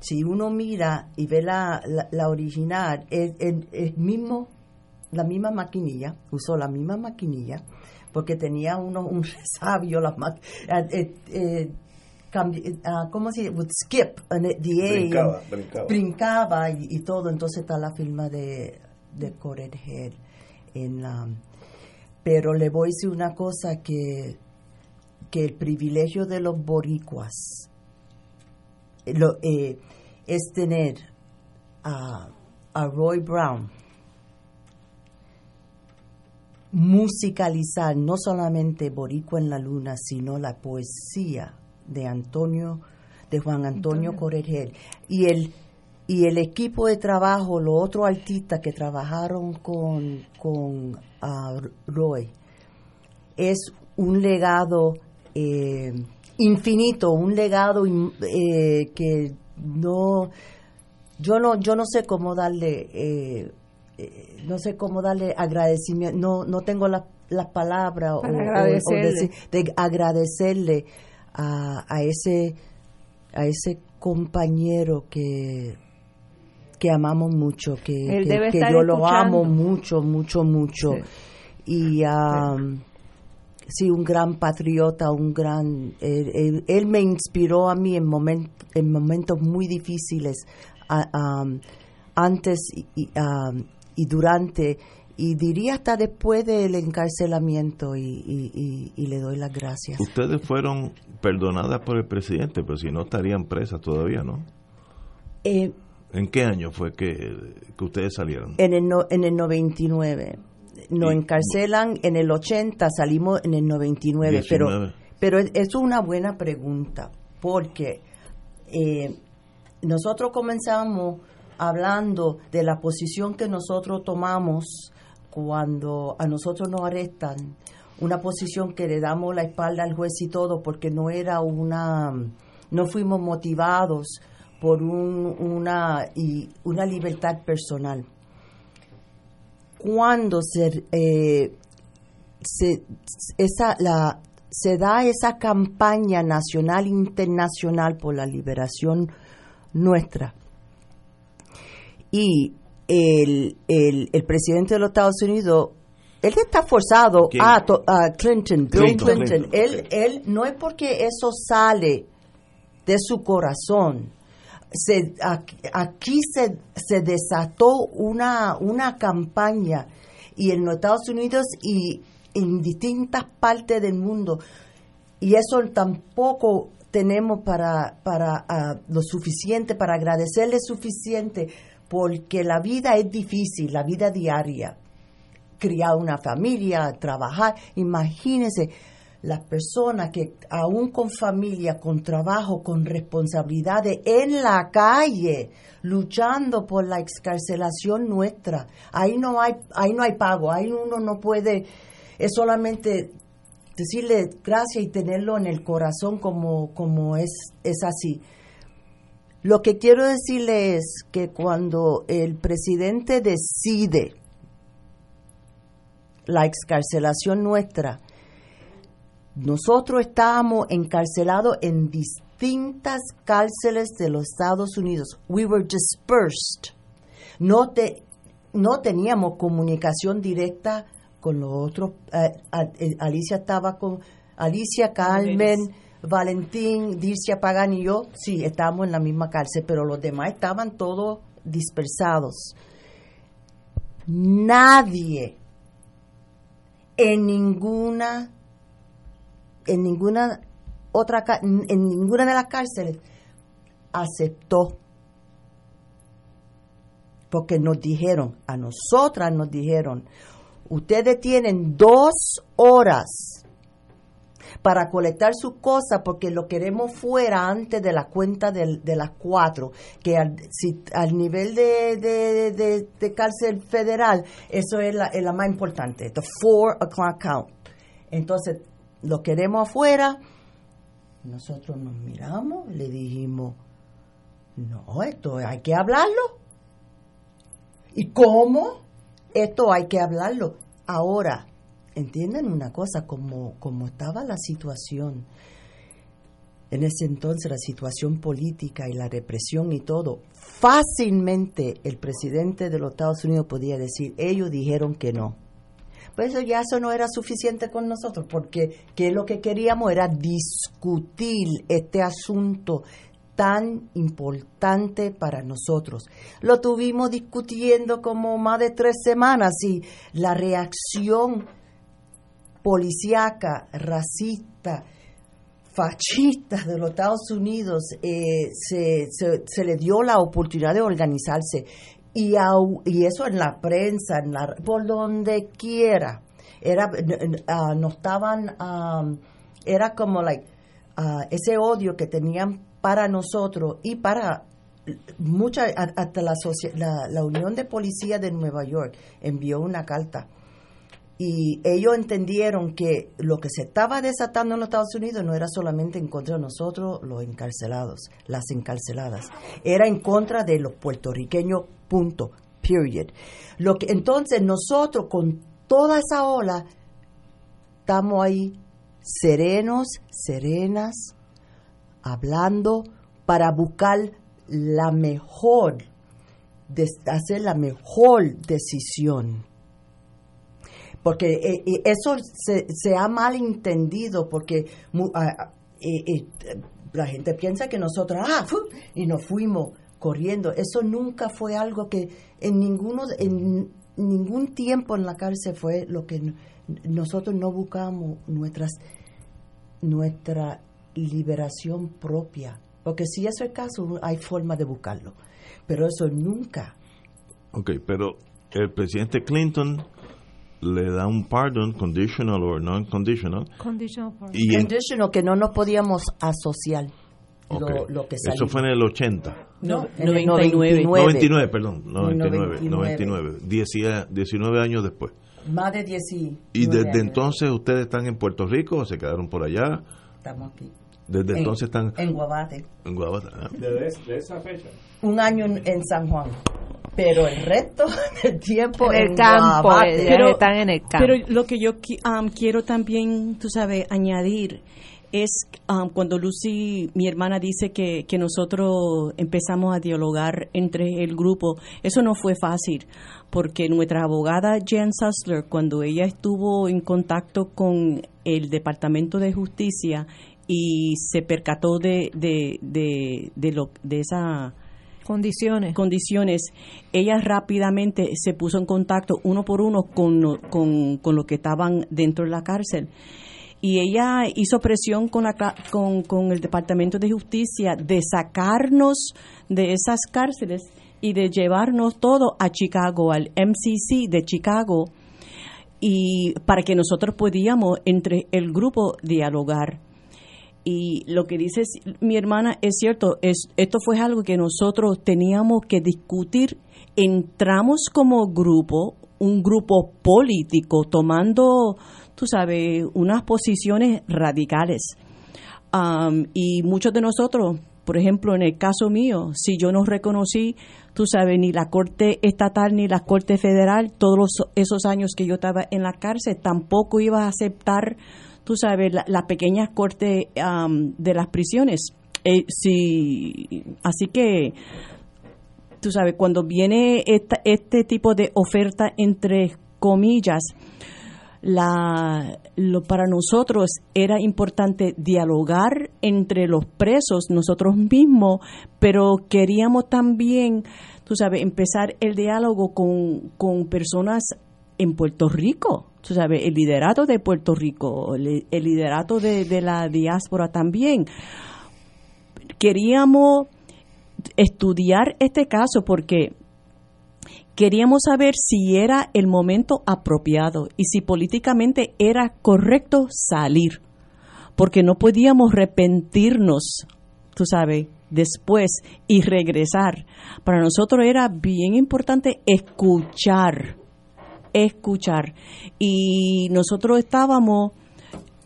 si uno mira y ve la, la, original, es el mismo, la misma maquinilla, usó la misma maquinilla, porque tenía uno, un <laughs> resabio, la eh, eh, eh uh, ¿cómo se dice? skip brincaba, brincaba. y, todo, entonces está la firma de, de Head en la... Pero le voy a decir una cosa que, que el privilegio de los boricuas lo, eh, es tener a, a Roy Brown musicalizar no solamente Boricua en la Luna, sino la poesía de Antonio, de Juan Antonio, Corregel. Y el, y el equipo de trabajo, los otros artistas que trabajaron con, con uh, Roy, es un legado eh, infinito, un legado eh, que no, yo no, yo no sé cómo darle, eh, no sé cómo darle agradecimiento, no, no tengo las palabras o, de agradecerle a, ese a ese compañero que que amamos mucho, que, que, yo lo amo mucho, mucho, mucho. Y um, sí. un gran patriota, un gran... Él, me inspiró a mí en, en momentos muy difíciles, um, antes y, um, y durante y diría hasta después del encarcelamiento y, le doy las gracias. Ustedes fueron perdonadas por el presidente, pero si no estarían presas todavía, ¿no? Eh, ¿En qué año fue que, ustedes salieron? En el, en el 99. Nos encarcelan en el 80, salimos en el 99, pero Pero es una buena pregunta, porque eh, nosotros comenzamos hablando de la posición que nosotros tomamos cuando a nosotros nos arrestan, una posición que le damos la espalda al juez y todo, porque no era una, no fuimos motivados por una, y una libertad personal. Cuando se, eh, se, esa, la, se da esa campaña nacional e internacional por la liberación nuestra, y el, el, el presidente de los Estados Unidos él está forzado a, Clinton, Bill Clinton. Él, él no es porque eso sale de su corazón. Se, aquí se, se desató una, una campaña y en los Estados Unidos y en distintas partes del mundo y eso tampoco tenemos para, para uh, lo suficiente, para agradecerle suficiente, porque la vida es difícil, la vida diaria. Criar una familia, trabajar, imagínense las personas que aún con familia, con trabajo, con responsabilidades, en la calle, luchando por la excarcelación nuestra. Ahí no hay, ahí no hay pago, ahí uno no puede, es solamente decirle gracias y tenerlo en el corazón como, como es, es así. Lo que quiero decirle es que cuando el presidente decide la excarcelación nuestra, nosotros estábamos encarcelados en distintas cárceles de los Estados Unidos. We were dispersed. No, te, no teníamos comunicación directa con los otros. Eh, eh, Alicia estaba con Alicia, Carmen, Valentín, Dircia Pagan y yo. Sí, estábamos en la misma cárcel, pero los demás estaban todos dispersados. Nadie en ninguna en ninguna otra en ninguna de las cárceles aceptó porque nos dijeron a nosotras nos dijeron ustedes tienen dos horas para colectar sus cosas porque lo queremos fuera antes de la cuenta de, las cuatro, que al, si, al nivel de, de, cárcel federal, eso es la, la más importante, the four o'clock count. Entonces, lo queremos afuera, nosotros nos miramos, le dijimos, no, esto hay que hablarlo. ¿Y cómo? Esto hay que hablarlo. Ahora, entienden una cosa, como, como estaba la situación, en ese entonces la situación política y la represión y todo, fácilmente el presidente de los Estados Unidos podía decir, ellos dijeron que no. Pues eso ya eso no era suficiente con nosotros, porque que lo que queríamos era discutir este asunto tan importante para nosotros. Lo tuvimos discutiendo como más de tres semanas y la reacción policíaca, racista, fascista de los Estados Unidos eh, se, se, le dio la oportunidad de organizarse y, y eso en la prensa, en la, por donde quiera. Era, ah, no estaban, era como like, ah, ese odio que tenían para nosotros y para mucha hasta la, la, la, Unión de Policía de Nueva York envió una carta y ellos entendieron que lo que se estaba desatando en los Estados Unidos no era solamente en contra de nosotros, los encarcelados, las encarceladas, era en contra de los puertorriqueños, punto, period. Lo que, entonces nosotros con toda esa ola estamos ahí serenos, serenas, hablando para buscar la mejor, hacer la mejor decisión porque eh, eso se, se, ha malentendido porque ah, eh, la gente piensa que nosotros, ah, y nos fuimos corriendo. Eso nunca fue algo que en ninguno en ningún tiempo en la cárcel fue lo que nosotros no buscamos nuestras nuestra liberación propia. Porque si eso es el caso, hay forma de buscarlo. Pero eso nunca. Ok, pero el presidente Clinton le da un pardon, conditional o non-conditional. Conditional, y conditional, que no nos podíamos asociar. Lo, que Eso fue en el 80. No, en el 99. 99, perdón. 99. 99. 19 años después. Más de 10 ¿Y desde entonces ustedes están en Puerto Rico o se quedaron por allá? Estamos aquí. Desde entonces están... En Guabate. En Guabate. Ah. Desde esa fecha. Un año en, San Juan pero el resto <laughs> del tiempo en el campo, pero, están en el campo. Pero lo que yo um, quiero también, tú sabes, añadir es um, cuando Lucy, mi hermana, dice que, que nosotros empezamos a dialogar entre el grupo. Eso no fue fácil, porque nuestra abogada Jan Sussler, cuando ella estuvo en contacto con el Departamento de Justicia y se percató de, de, de, de, lo, de esa condiciones. condiciones, ella rápidamente se puso en contacto uno por uno con, con, con los que estaban dentro de la cárcel y ella hizo presión con, la, con, con el Departamento de Justicia de sacarnos de esas cárceles y de llevarnos todo a Chicago, al MCC de Chicago, y para que nosotros podíamos entre el grupo dialogar. Y lo que dice mi hermana es cierto, es, esto fue algo que nosotros teníamos que discutir. Entramos como grupo, un grupo político, tomando tú sabes, unas posiciones radicales. y muchos de nosotros, por ejemplo, en el caso mío, si yo no reconocí, tú sabes, ni la Corte Estatal ni la Corte Federal, todos esos años que yo estaba en la cárcel, tampoco iba a aceptar, tú sabes, la, pequeña Corte de las prisiones. Eh, así que, tú sabes, cuando viene este tipo de oferta entre comillas, la, lo, para nosotros era importante dialogar entre los presos, nosotros mismos, pero queríamos también, tú sabes, empezar el diálogo con, con personas en Puerto Rico, tú sabes, el liderato de Puerto Rico, el, liderato de, de la diáspora también. Queríamos estudiar este caso porque Queríamos saber si era el momento apropiado y si políticamente era correcto salir, porque no podíamos arrepentirnos, tú sabes, después y regresar. Para nosotros era bien importante escuchar, escuchar. Y nosotros estábamos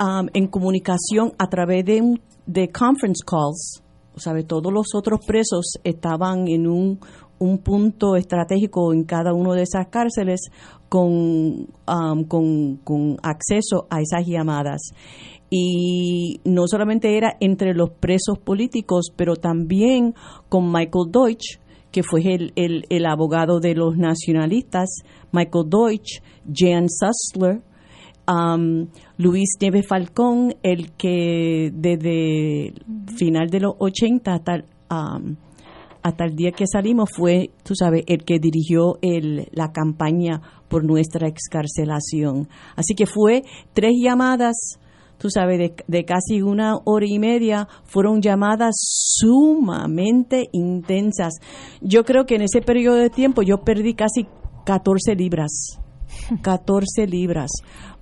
um, en comunicación a través de, de conference calls. ¿Sabe? Todos los otros presos estaban en un, un punto estratégico en cada una de esas cárceles con, um, con, con acceso a esas llamadas y no solamente era entre los presos políticos, pero también con Michael Deutsch, que fue el, el, abogado de los nacionalistas, Michael Deutsch, Jan Sussler, um, Luis Nieves Falcón, el que desde final de los 80 hasta um, hasta el día que salimos fue, tú sabes, el que dirigió el, la campaña por nuestra excarcelación. Así que fue tres llamadas, tú sabes, de, de casi una hora y media, fueron llamadas sumamente intensas. Yo creo que en ese periodo de tiempo yo perdí casi 14 libras, <laughs> 14 libras,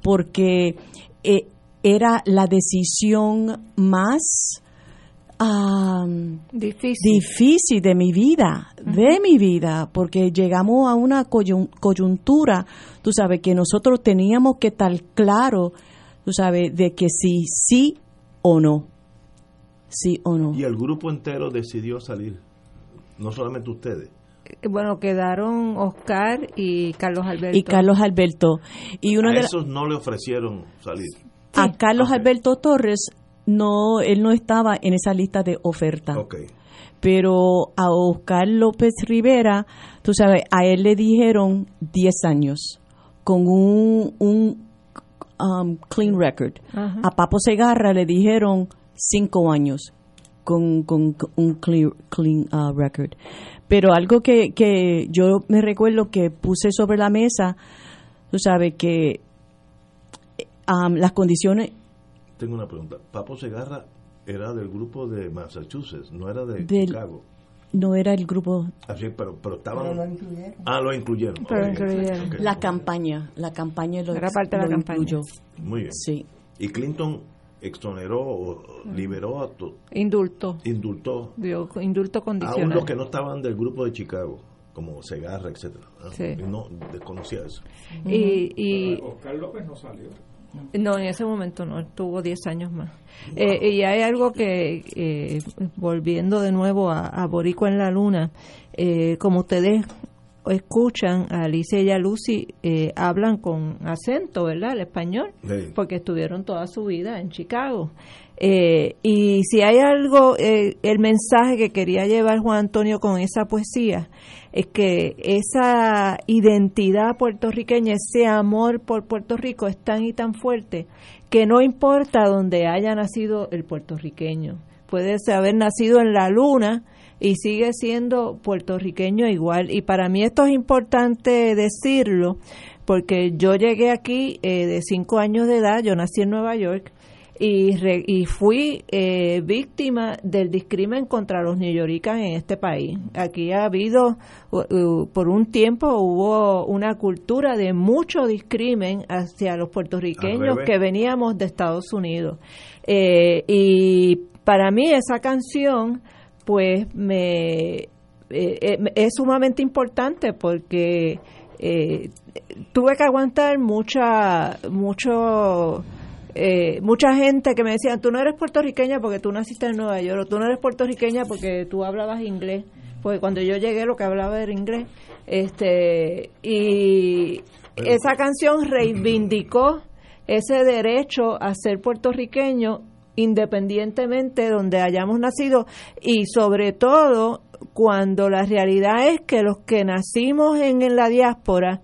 porque eh, era la decisión más difícil. de mi vida, de mi vida, porque llegamos a una coyuntura, tú sabes, que nosotros teníamos que estar claro, tú sabes, de que sí, sí o no. Sí o no. Y el grupo entero decidió salir, no solamente ustedes. Bueno, quedaron Oscar y Carlos Alberto. Y Carlos Alberto. Y uno a de esos no le ofrecieron salir. A Carlos Alberto Torres no, él no estaba en esa lista de oferta. Pero a Oscar López Rivera, tú sabes, a él le dijeron 10 años con un, un um, clean record. A Papo Segarra le dijeron 5 años con, con, un clean, clean uh, record. Pero algo que, que yo me recuerdo que puse sobre la mesa, tú sabes que um, las condiciones tengo una pregunta. Papo Segarra era del grupo de Massachusetts, no era de Chicago. No era el grupo. Así, ah, pero, pero estaban. Pero lo incluyeron. Ah, lo incluyeron. Pero incluyeron. La campaña, la campaña lo, Era parte de la lo campaña. incluyó. Muy bien. Sí. Y Clinton exoneró o liberó a to- Indulto. indultó Dio indulto a condicional. unos que no estaban del grupo de Chicago, como Segarra, etcétera. ¿no? Sí. No desconocía eso. Y, y Oscar López no salió. No, en ese momento no, estuvo 10 años más. Eh, y hay algo que, eh, volviendo de nuevo a, a Boricua en la Luna, eh, como ustedes escuchan, Alicia y a Lucy eh, hablan con acento, ¿verdad? El español, Sí. porque estuvieron toda su vida en Chicago. Eh, y si hay algo, eh, el mensaje que quería llevar Juan Antonio con esa poesía, es que esa identidad puertorriqueña, ese amor por Puerto Rico es tan y tan fuerte que no importa donde haya nacido el puertorriqueño. Puede ser haber nacido en la luna y sigue siendo puertorriqueño igual. Y para mí esto es importante decirlo porque yo llegué aquí eh, de cinco años de edad, yo nací en Nueva York y, re- y fui eh, víctima del discrimen contra los neoyoricas en este país. Aquí ha habido, uh, uh, por un tiempo hubo una cultura de mucho discrimen hacia los puertorriqueños que veníamos de Estados Unidos. Eh, y para mí esa canción, pues me eh, eh, es sumamente importante porque eh, tuve que aguantar mucha mucho eh, mucha gente que me decía tú no eres puertorriqueña porque tú naciste en Nueva York o tú no eres puertorriqueña porque tú hablabas inglés porque cuando yo llegué lo que hablaba era inglés. Este y esa canción reivindicó ese derecho a ser puertorriqueño independientemente de donde hayamos nacido y sobre todo cuando la realidad es que los que nacimos en, la diáspora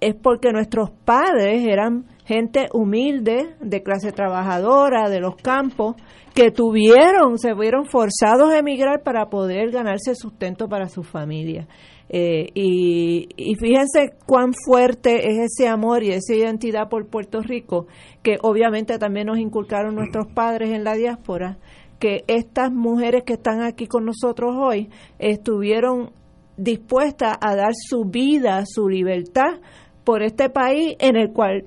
es porque nuestros padres eran gente humilde, de clase trabajadora, de los campos, que tuvieron, se vieron forzados a emigrar para poder ganarse sustento para su familia. Eh, y, y fíjense cuán fuerte es ese amor y esa identidad por Puerto Rico, que obviamente también nos inculcaron nuestros padres en la diáspora, que estas mujeres que están aquí con nosotros hoy estuvieron dispuestas a dar su vida, su libertad por este país en el cual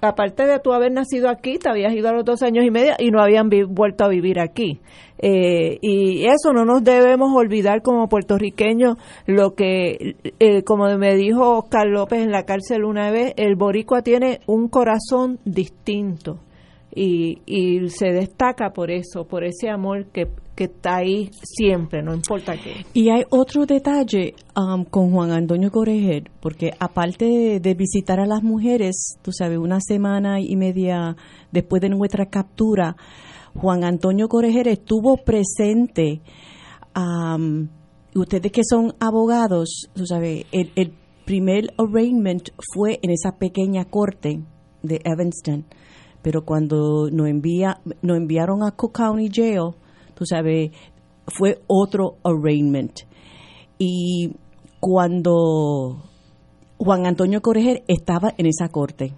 aparte de tú haber nacido aquí, te habías ido a los dos años y medio y no habían vuelto a vivir aquí. Eh, y eso no nos debemos olvidar como puertorriqueños, lo que, eh, como me dijo Oscar López en la cárcel una vez, el boricua tiene un corazón distinto y, y se destaca por eso, por ese amor que, que está ahí siempre, no importa qué. Y hay otro detalle um, con Juan Antonio Correger, porque aparte de, visitar a las mujeres, tú sabes, una semana y media después de nuestra captura, Juan Antonio Correger estuvo presente. um, ustedes que son abogados, tú sabes, el, el primer arraignment fue en esa pequeña corte de Evanston, pero cuando nos, envía, nos enviaron a Cook County Jail, tú sabes, fue otro arraignment. Y cuando Juan Antonio Correger estaba en esa corte,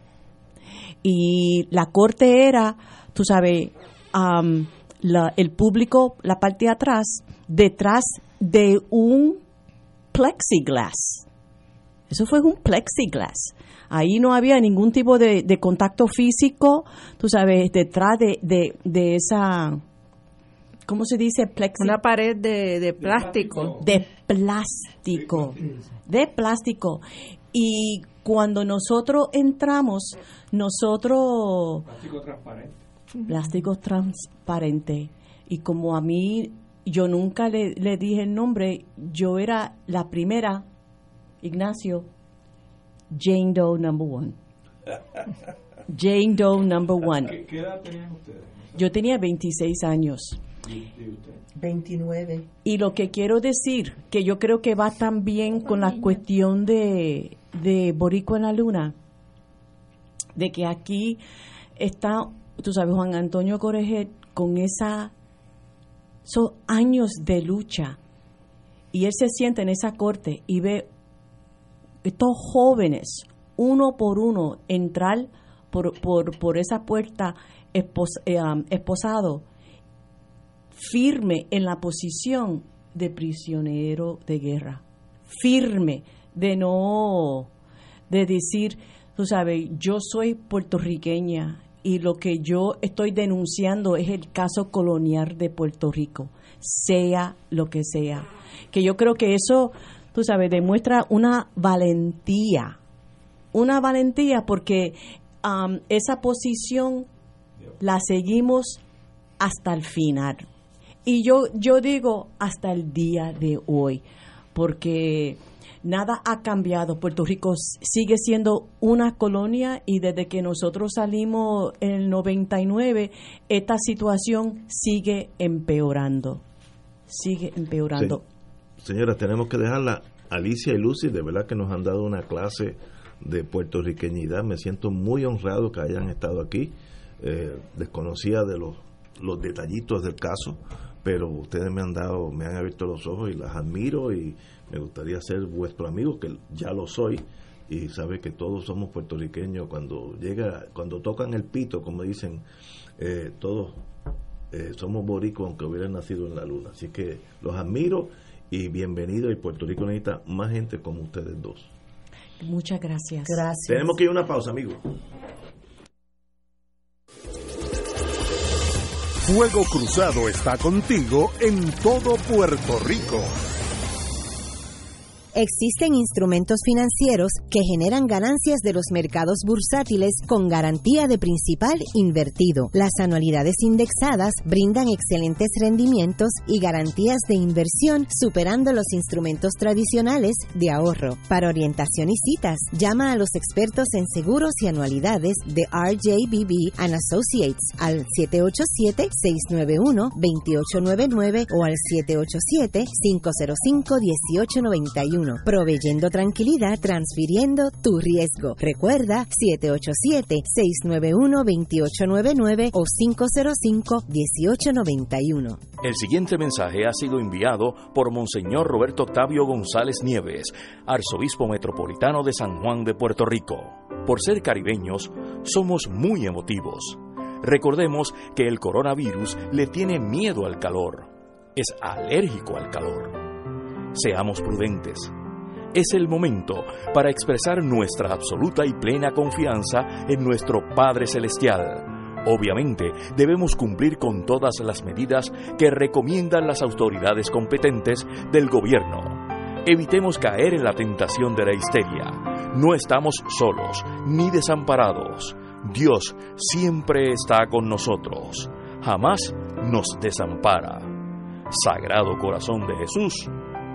y la corte era, tú sabes, am, la- el público, la parte de atrás, detrás de un plexiglass. Eso fue un plexiglass. Ahí no había ningún tipo de, contacto físico, tú sabes, detrás de, de, de esa, ¿cómo se dice? Plexi Una pared de, de plástico. de plástico, de plástico. Y cuando nosotros entramos, nosotros Plástico transparente. plástico transparente. Y como a mí, yo nunca le, le dije el nombre, yo era la primera, Ignacio, Jane Doe number one. <laughs> Jane Doe number one. ¿Qué, qué edad tenían ustedes? Yo tenía 26 años. ¿Y, y usted? 29. Y lo que quiero decir, que yo creo que va también con la cuestión de, de Boricua en la Luna, de que aquí está, tú sabes, Juan Antonio Correget con esa, esos años de lucha. Y él se sienta en esa corte y ve estos jóvenes, uno por uno, entrar por, por, por esa puerta espos, eh, um, esposado firme en la posición de prisionero de guerra, firme, de no, de decir, tú sabes, yo soy puertorriqueña y lo que yo estoy denunciando es el caso colonial de Puerto Rico, sea lo que sea. Que yo creo que eso, tú sabes, demuestra una valentía, una valentía porque um, esa posición la seguimos hasta el final. Y yo, yo digo hasta el día de hoy, porque nada ha cambiado. Puerto Rico sigue siendo una colonia y desde que nosotros salimos en el 99, esta situación sigue empeorando. Sigue empeorando. Señora, tenemos que dejarla. Alicia y Lucy, de verdad que nos han dado una clase de puertorriqueñidad. Me siento muy honrado que hayan estado aquí. Eh, desconocía de los, los detallitos del caso, pero ustedes me han dado, me han abierto los ojos y las admiro y me gustaría ser vuestro amigo, que ya lo soy, y sabe que todos somos puertorriqueños. Cuando llega, cuando tocan el pito, como dicen, eh, todos eh, somos boricos aunque hubieran nacido en la luna. Así que los admiro y bienvenido. Y Puerto Rico necesita más gente como ustedes dos. Muchas gracias. Gracias. Tenemos que ir a una pausa, amigos. Fuego Cruzado está contigo en todo Puerto Rico. Existen instrumentos financieros que generan ganancias de los mercados bursátiles con garantía de principal invertido. Las anualidades indexadas brindan excelentes rendimientos y garantías de inversión superando los instrumentos tradicionales de ahorro. Para orientación y citas, llama a los expertos en seguros y anualidades de RJBB and Associates al 787-691-2899 o al 787-505-1891 proveyendo tranquilidad, transfiriendo tu riesgo. Recuerda 787-691-2899 o 505-1891. El siguiente mensaje ha sido enviado por Monseñor Roberto Octavio González Nieves, arzobispo metropolitano de San Juan de Puerto Rico. Por ser caribeños, somos muy emotivos. Recordemos que el coronavirus le tiene miedo al calor. Es alérgico al calor seamos prudentes. Es el momento para expresar nuestra absoluta y plena confianza en nuestro Padre Celestial. Obviamente, debemos cumplir con todas las medidas que recomiendan las autoridades competentes del gobierno. Evitemos caer en la tentación de la histeria. No estamos solos ni desamparados. Dios siempre está con nosotros. Jamás nos desampara. Sagrado Corazón de Jesús,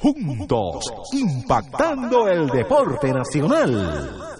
juntos, impactando el deporte nacional.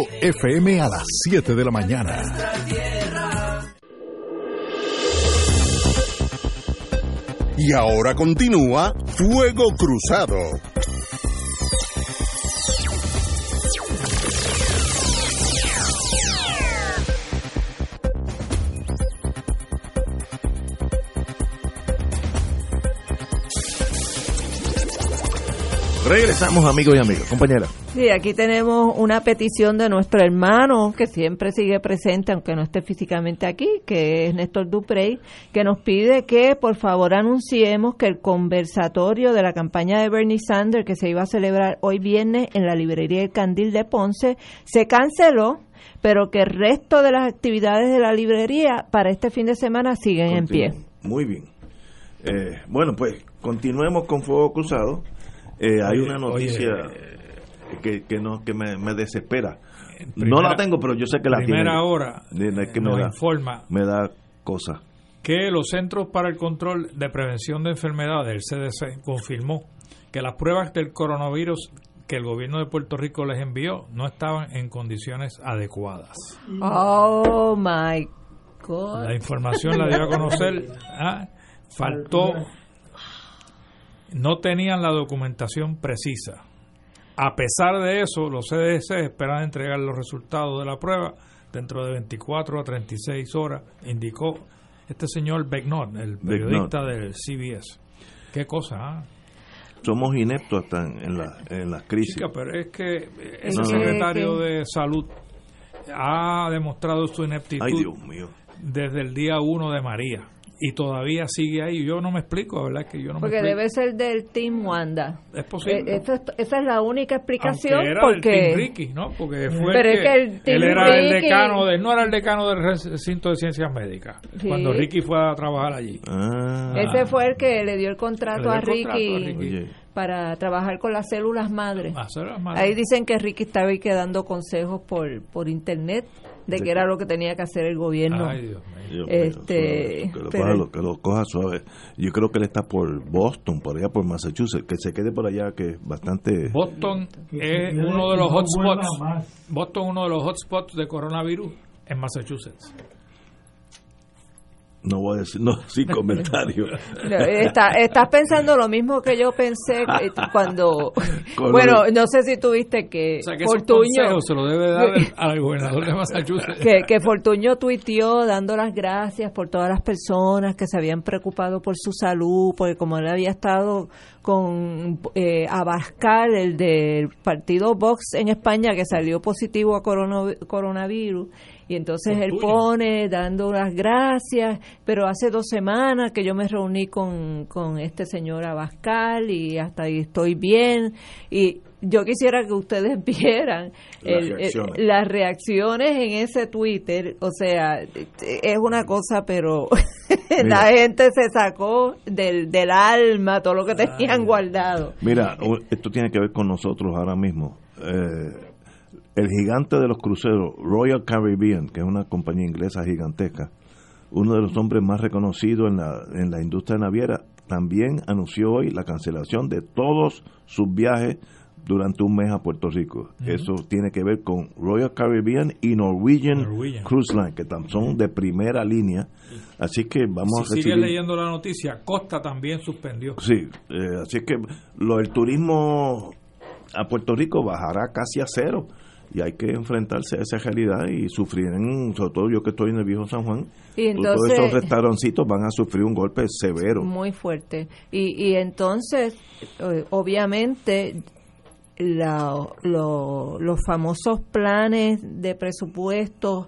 FM a las 7 de la mañana. Y ahora continúa Fuego Cruzado. Regresamos amigos y amigas, compañera. Sí, aquí tenemos una petición de nuestro hermano que siempre sigue presente, aunque no esté físicamente aquí, que es Néstor Duprey, que nos pide que por favor anunciemos que el conversatorio de la campaña de Bernie Sanders que se iba a celebrar hoy viernes en la librería El Candil de Ponce se canceló pero que el resto de las actividades de la librería para este fin de semana siguen en pie. Muy bien. Eh, bueno, pues continuemos con Fuego Cruzado. Eh, hay una noticia que, que, no, que me, desespera. no la tengo, pero yo sé que la primera tiene. hora que me da, informa me da cosa. Que los Centros para el Control de Prevención de Enfermedades, el CDC, confirmó que las pruebas del coronavirus que el gobierno de Puerto Rico les envió no estaban en condiciones adecuadas. Oh my God. La información la dio a conocer. ¿ah? Faltó no tenían la documentación precisa. A pesar de eso, los CDC esperan entregar los resultados de la prueba dentro de 24 a 36 horas, indicó este señor Becknott, el periodista del CBS. Qué cosa, ¿ah? Somos ineptos hasta en, la, en las crisis. pero es que ese secretario de salud ha demostrado su ineptitud desde el día 1 de María y todavía sigue ahí. Yo no me explico, ¿verdad? Que yo no porque debe ser del Team Wanda. Es posible. Eh, esa es la única explicación. porque Team Ricky, ¿no? Porque fue Pero que, es que el él era el decano, de, no era el decano del recinto de ciencias médicas, cuando Ricky fue a trabajar allí. Ah. Ese fue el que le dio el contrato, a, Ricky para trabajar con las células madre. Ahí dicen que Ricky estaba ahí quedando consejos por, por internet de qué era lo que tenía que hacer el gobierno. este, que, lo, coja suave. Yo creo que él está por Boston, por allá por Massachusetts, que se quede por allá, que es bastante... Boston es uno de los hotspots. Boston uno de los hotspots de coronavirus en Massachusetts no voy a decir, no, <laughs> sin comentario. <laughs> estás pensando lo mismo que yo pensé cuando, <laughs> bueno, no sé si tuviste que, Fortuño se lo debe dar al gobernador de Massachusetts. Que, que Fortuño tuiteó dando las gracias por todas las personas que se habían preocupado por su salud, porque como él había estado con eh, Abascal, el del partido Vox en España, que salió positivo a coronavirus, y entonces él pone dando las gracias, pero hace dos semanas que yo me reuní con, con este señor Abascal y hasta ahí estoy bien. Y yo quisiera que ustedes <laughs> vieran las, reacciones. en ese Twitter. O sea, es una cosa, pero <laughs> la gente se sacó del, del alma todo lo que tenían guardado. Mira, esto tiene que ver con nosotros ahora mismo. Eh, el gigante de los cruceros, Royal Caribbean, que es una compañía inglesa gigantesca, uno de los hombres más reconocidos en la, en la industria naviera, también anunció hoy la cancelación de todos sus viajes durante un mes a Puerto Rico. Eso tiene que ver con Royal Caribbean y Norwegian, Cruise Line, que son de primera línea. Así que vamos a recibir... sigue leyendo la noticia, Costa también suspendió. Sí, eh, así que lo del turismo a Puerto Rico bajará casi a cero y hay que enfrentarse a esa realidad y sufrir, sobre todo yo que estoy en el viejo San Juan, y entonces, todos esos restaurancitos van a sufrir un golpe severo. Muy fuerte. Y, y entonces, eh, obviamente, la, los famosos planes de presupuestos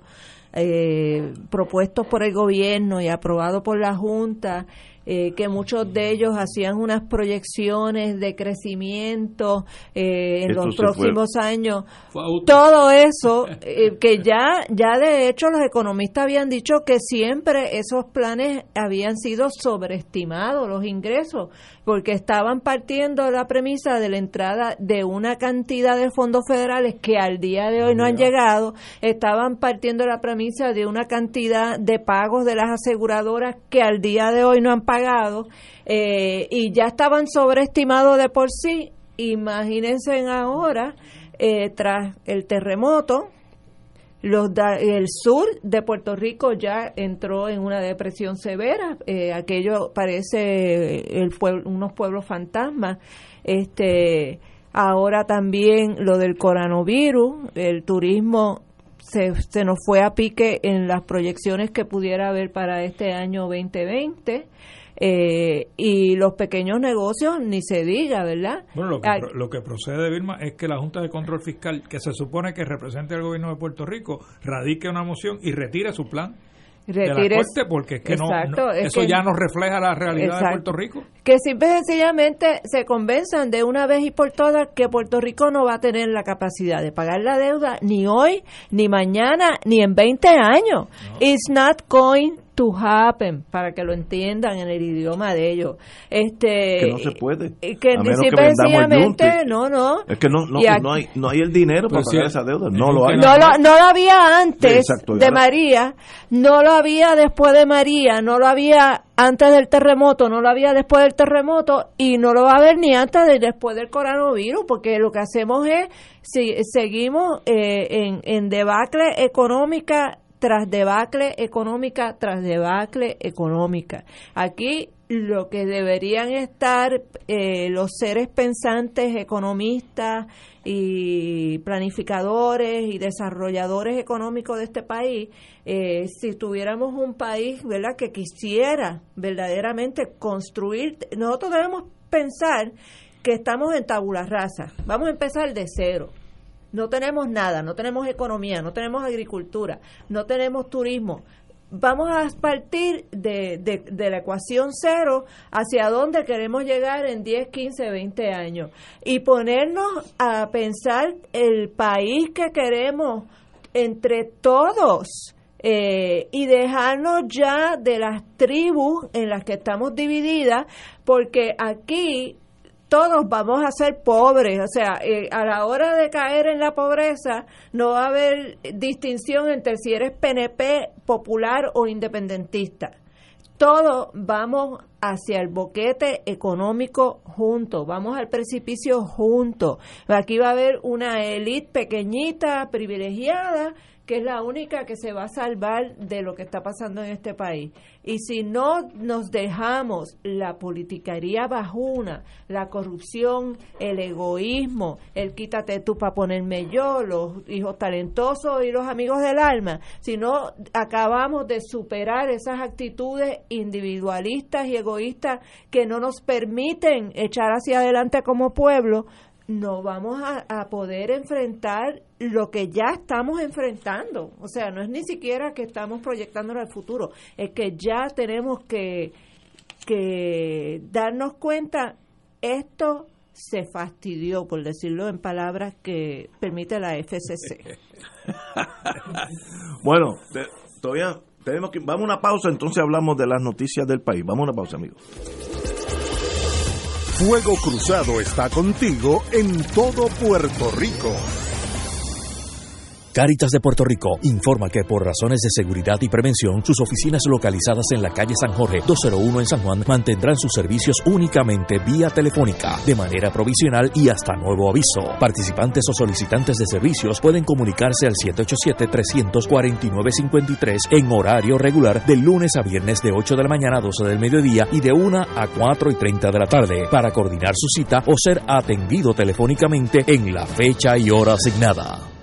eh, propuestos por el gobierno y aprobados por la Junta, eh, que muchos de ellos hacían unas proyecciones de crecimiento eh, en los próximos años. Todo eso, <laughs> eh, que ya, ya de hecho los economistas habían dicho que siempre esos planes habían sido sobreestimados, los ingresos, porque estaban partiendo de la premisa de la entrada de una cantidad de fondos federales que al día de hoy no han llegado, estaban partiendo de la premisa de una cantidad de pagos de las aseguradoras que al día de hoy no han pagado eh, y ya estaban sobreestimados de por sí. Imagínense ahora, eh, tras el terremoto, el sur de Puerto Rico ya entró en una depresión severa. Eh, aquello parece el unos pueblos fantasmas. Este, ahora también lo del coronavirus, el turismo se, se nos fue a pique en las proyecciones que pudiera haber para este año 2020. Eh, y los pequeños negocios ni se diga, ¿verdad? Bueno, lo que, lo que procede, Vilma, es que la Junta de Control Fiscal, que se supone que representa al gobierno de Puerto Rico, radique una moción y retire su plan. Retire, porque es que no, eso ya no refleja la realidad de Puerto Rico. Que simple y sencillamente se convenzan de una vez y por todas que Puerto Rico no va a tener la capacidad de pagar la deuda ni hoy, ni mañana, ni en 20 años. It's not going to happen para que lo entiendan en el idioma de ellos. Este que no se puede que sencillamente no no. Es que no no, no hay no hay el dinero para pagar esa deuda no lo hay. no lo, no lo había antes de María no lo había después de María no lo había antes del terremoto no lo había después del terremoto y no lo va a haber ni antes de después del coronavirus porque lo que hacemos es si seguimos eh, en, en debacle económica tras debacle económica tras debacle económica. Aquí lo que deberían estar eh, los seres pensantes, economistas y planificadores y desarrolladores económicos de este país, eh, si tuviéramos un país ¿verdad? que quisiera verdaderamente construir, nosotros debemos pensar que estamos en tabula rasa, vamos a empezar de cero no tenemos nada, no tenemos economía, no tenemos agricultura, no tenemos turismo. Vamos a partir de, de, la ecuación cero hacia dónde queremos llegar en 10, 15, 20 años y ponernos a pensar el país que queremos entre todos. Eh, y dejarnos ya de las tribus en las que estamos divididas, porque aquí todos vamos a ser pobres, o sea, eh, a la hora de caer en la pobreza no va a haber distinción entre si eres PNP, popular o independentista. Todos vamos hacia el boquete económico juntos, vamos al precipicio juntos. Aquí va a haber una élite pequeñita, privilegiada, que es la única que se va a salvar de lo que está pasando en este país. Y si no nos dejamos la politicaría bajuna, la corrupción, el egoísmo, el quítate tú para ponerme yo, los hijos talentosos y los amigos del alma, si no acabamos de superar esas actitudes individualistas y egoístas que no nos permiten echar hacia adelante como pueblo, no vamos a, poder enfrentar lo que ya estamos enfrentando. O sea, no es ni siquiera que estamos proyectando al futuro, es que ya tenemos que, que darnos cuenta, esto se fastidió, por decirlo en palabras que permite la FCC. <laughs> bueno, todavía tenemos que, vamos a una pausa, entonces hablamos de las noticias del país. Vamos a una pausa, amigos. Fuego Cruzado está contigo en todo Puerto Rico. Caritas de Puerto Rico informa que por razones de seguridad y prevención, sus oficinas localizadas en la calle San Jorge 201 en San Juan mantendrán sus servicios únicamente vía telefónica, de manera provisional y hasta nuevo aviso. Participantes o solicitantes de servicios pueden comunicarse al 787-349-53 en horario regular de lunes a viernes de 8 de la mañana a 12 del mediodía y de 1 a 4 y 30 de la tarde para coordinar su cita o ser atendido telefónicamente en la fecha y hora asignada.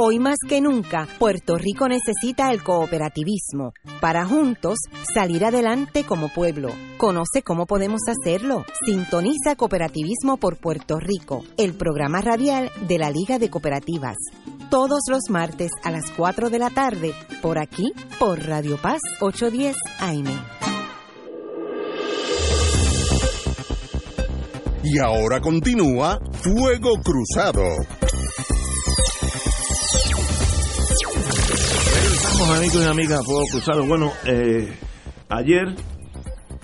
Hoy más que nunca, Puerto Rico necesita el cooperativismo para juntos salir adelante como pueblo. Conoce cómo podemos hacerlo. Sintoniza Cooperativismo por Puerto Rico, el programa radial de la Liga de Cooperativas. Todos los martes a las 4 de la tarde, por aquí, por Radio Paz 810 AM. Y ahora continúa Fuego Cruzado. Amigos y amigas, Fuego Cruzado. Bueno, eh, ayer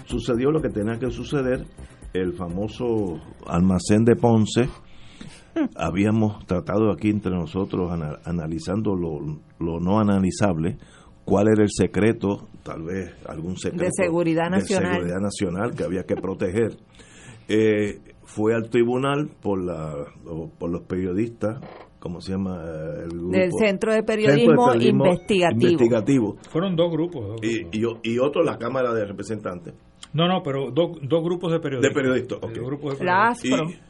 sucedió lo que tenía que suceder. El famoso almacén de Ponce. <laughs> Habíamos tratado aquí entre nosotros, analizando lo, no analizable, cuál era el secreto, tal vez algún secreto de seguridad nacional, de seguridad nacional que había que proteger. Eh, fue al tribunal por, la, por los periodistas ¿cómo se llama? El Del Centro de Periodismo, investigativo. Fueron dos grupos. y, y, otro la Cámara de Representantes. No, no, pero dos grupos de periodistas. De periodistas, ok. Grupos de periodistas.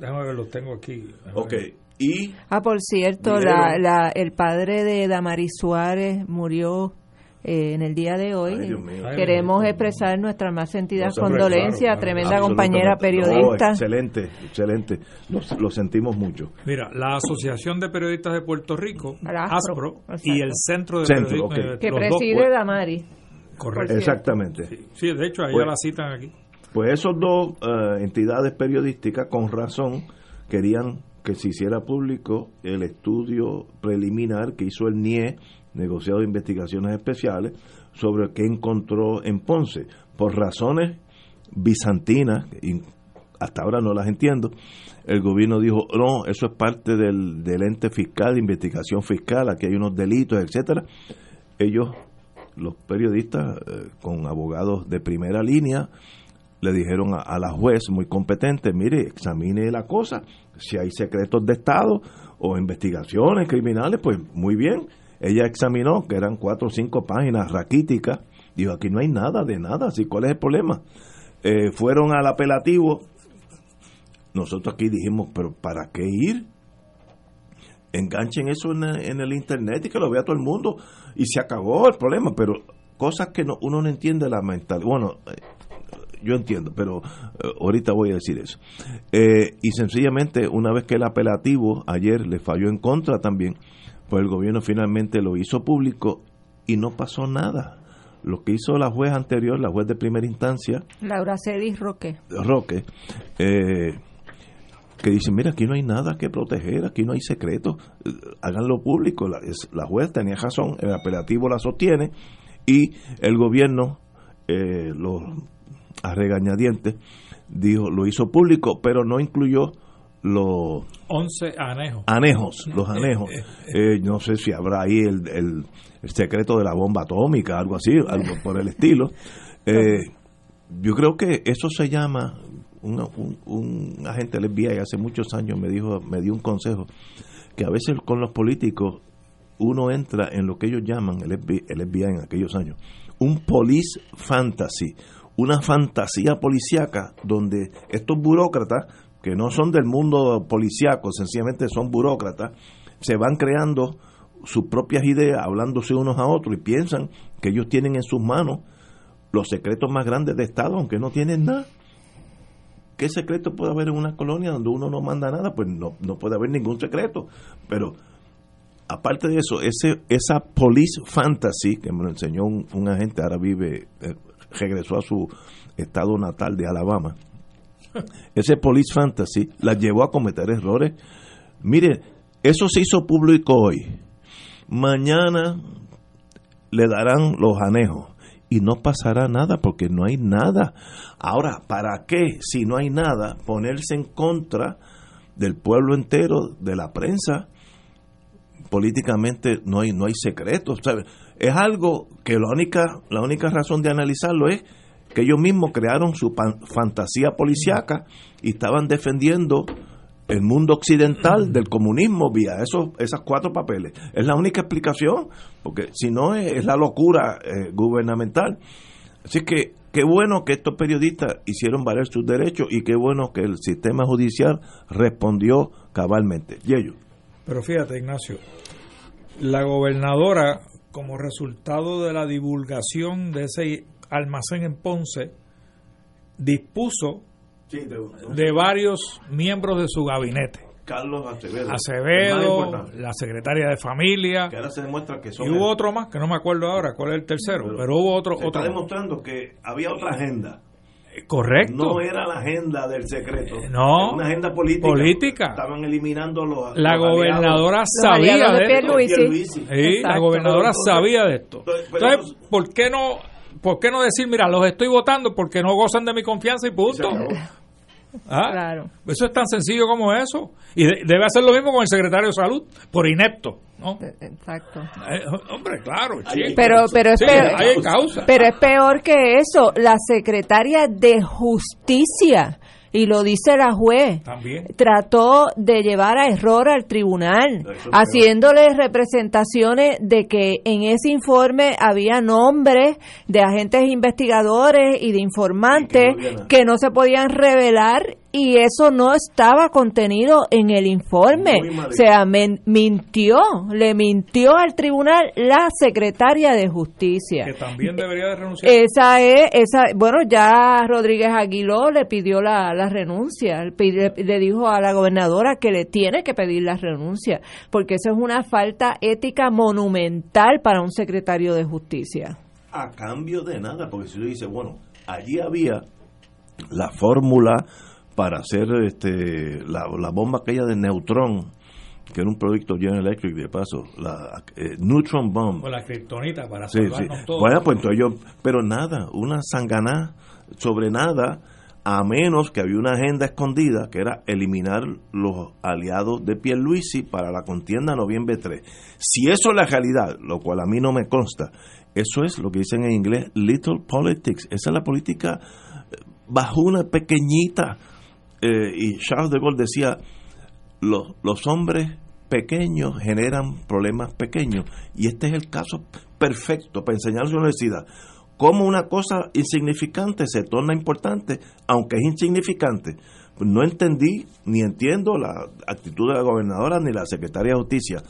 déjame ver, los tengo aquí. ok. Y, ah, por cierto, la, la, el padre de Damaris Suárez murió eh, en el día de hoy. Queremos expresar nuestra más sentida condolencia, tremenda compañera periodista. excelente, excelente. Lo, sentimos mucho. Mira, la Asociación de Periodistas de Puerto Rico, ASPRO, y el Centro de Periodistas. Que preside Damari. Correcto. Exactamente. Sí, de hecho, ahí pues, la citan aquí. Pues esos dos eh, entidades periodísticas, con razón, querían que se hiciera público el estudio preliminar que hizo el NIE negociado investigaciones especiales, sobre qué encontró en Ponce. Por razones bizantinas, hasta ahora no las entiendo, el gobierno dijo, no, eso es parte del, ente fiscal, de investigación fiscal, aquí hay unos delitos, etcétera. Ellos, los periodistas, eh, con abogados de primera línea, le dijeron a, a, la juez muy competente, mire, examine la cosa, si hay secretos de Estado o investigaciones criminales, pues muy bien, ella examinó, que eran cuatro o cinco páginas raquíticas, dijo, aquí no hay nada de nada, así cuál es el problema. Eh, fueron al apelativo, nosotros aquí dijimos, pero ¿para qué ir? Enganchen eso en, el internet y que lo vea todo el mundo y se acabó el problema, pero cosas que no, uno no entiende la mentalidad. Bueno, eh, yo entiendo, pero eh, ahorita voy a decir eso. y sencillamente, una vez que el apelativo ayer le falló en contra también, pues el gobierno finalmente lo hizo público y no pasó nada. Lo que hizo la juez anterior, la juez de primera instancia, Laura Cedis Roque, Roque eh, que dice, mira, aquí no hay nada que proteger, aquí no hay secretos, eh, háganlo público. La, la juez tenía razón, el apelativo la sostiene y el gobierno, eh, lo, a regañadientes, dijo, lo hizo público, pero no incluyó los 11 anejos. Anejos, los anejos. Eh, no sé si habrá ahí el, el, secreto de la bomba atómica, algo así, algo por el estilo. <laughs> Eh, yo creo que eso se llama, un, un, agente del FBI hace muchos años me dijo, me dio un consejo, que a veces con los políticos uno entra en lo que ellos llaman, el FBI, el FBI en aquellos años, un police fantasy, una fantasía policíaca donde estos burócratas que no son del mundo policíaco, sencillamente son burócratas, se van creando sus propias ideas, hablándose unos a otros y piensan que ellos tienen en sus manos los secretos más grandes de Estado, aunque no tienen nada. ¿Qué secreto puede haber en una colonia donde uno no manda nada? Pues no, no puede haber ningún secreto. Pero aparte de eso, ese, esa police fantasy que me lo enseñó un, agente, ahora vive, eh, regresó a su estado natal de Alabama, ese police fantasy la llevó a cometer errores. Mire, eso se hizo público hoy. Mañana le darán los anejos y no pasará nada porque no hay nada. Ahora, ¿para qué, si no hay nada, ponerse en contra del pueblo entero, de la prensa? Políticamente no hay, no hay secretos. Es algo que la única, la única razón de analizarlo es que ellos mismos crearon su fantasía policiaca y estaban defendiendo el mundo occidental del comunismo vía esos, esas cuatro papeles. Es la única explicación, porque si no es, la locura eh, gubernamental. Así que qué bueno que estos periodistas hicieron valer sus derechos y qué bueno que el sistema judicial respondió cabalmente. Y ellos. Pero fíjate, Ignacio, la gobernadora, como resultado de la divulgación de ese almacén en Ponce, dispuso de varios miembros de su gabinete. Carlos Acevedo. Acevedo, la secretaria de familia. Que ahora se demuestra que son. Y hubo otro más, que no me acuerdo ahora cuál es el tercero, pero, hubo otro. Se otro. está demostrando que había otra agenda. Correcto. No era la agenda del secreto. No. una agenda política. Política. Estaban eliminando los. La los gobernadora aliados. sabía de, de esto. Pierluisi. Sí, la gobernadora Entonces, sabía de esto. entonces, pero- Entonces, ¿por qué no por qué no decir, mira, los estoy votando porque no gozan de mi confianza y punto? Ah, Claro. Eso es tan sencillo como eso. Y de- debe hacer lo mismo con el secretario de salud, por inepto. ¿no? Exacto. Eh, hombre, claro. Chico. Pero, pero, es Sí, peor, hay causa. pero es peor que eso. La secretaria de Justicia, y lo dice la juez, También. trató de llevar a error al tribunal, haciéndole representaciones de que en ese informe había nombres de agentes investigadores y de informantes Y que no había nada. que no se podían revelar y eso no estaba contenido en el informe. O sea, men- mintió, le mintió al tribunal la secretaria de Justicia. Que también debería de renunciar. Esa es, esa, bueno, ya Rodríguez Aguiló le pidió la, la renuncia, le, dijo a la gobernadora que le tiene que pedir la renuncia, porque eso es una falta ética monumental para un secretario de justicia. a cambio de nada, porque si uno dice, bueno, allí había la fórmula para hacer este la, la bomba aquella de neutrón, que era un proyecto General Electric de paso, la eh, neutron bomb. O la kriptonita para Sí, sí. salvarnos todos. Bueno, pues entonces yo, pero nada, una sanganá sobre nada, a menos que había una agenda escondida que era eliminar los aliados de Pierluisi para la contienda noviembre 3. Si eso es la realidad, lo cual a mí no me consta, eso es lo que dicen en inglés little politics, esa es la política eh, bajuna, pequeñita. Eh, y Charles de Gaulle decía, los, los hombres pequeños generan problemas pequeños y este es el caso perfecto para enseñar a la universidad cómo una cosa insignificante se torna importante aunque es insignificante. No entendí ni entiendo la actitud de la gobernadora ni la secretaria de justicia.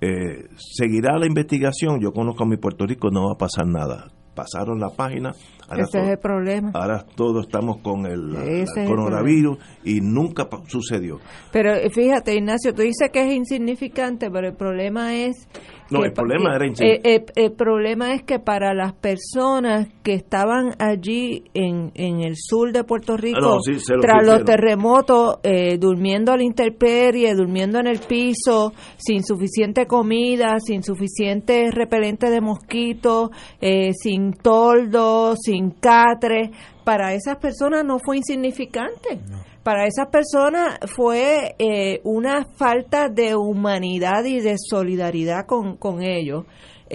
Eh, seguirá la investigación. Yo conozco a mi Puerto Rico no va a pasar nada. Pasaron la página ahora Ese es el problema. ahora todos estamos con el, coronavirus y nunca sucedió Pero eh, fíjate, Ignacio, tú dices que es insignificante, pero el problema es... No, que el problema era eh, insignificante. eh, el problema es que para las personas que estaban allí en, en el sur de Puerto Rico, Ah, no, sí, sé lo que tras los terremotos, eh, durmiendo a la intemperie, durmiendo en el piso, sin suficiente comida, sin suficiente repelente de mosquitos, eh, sin toldo, sin catre, para esas personas no fue insignificante. Para esas personas fue eh, una falta de humanidad y de solidaridad con, con ellos.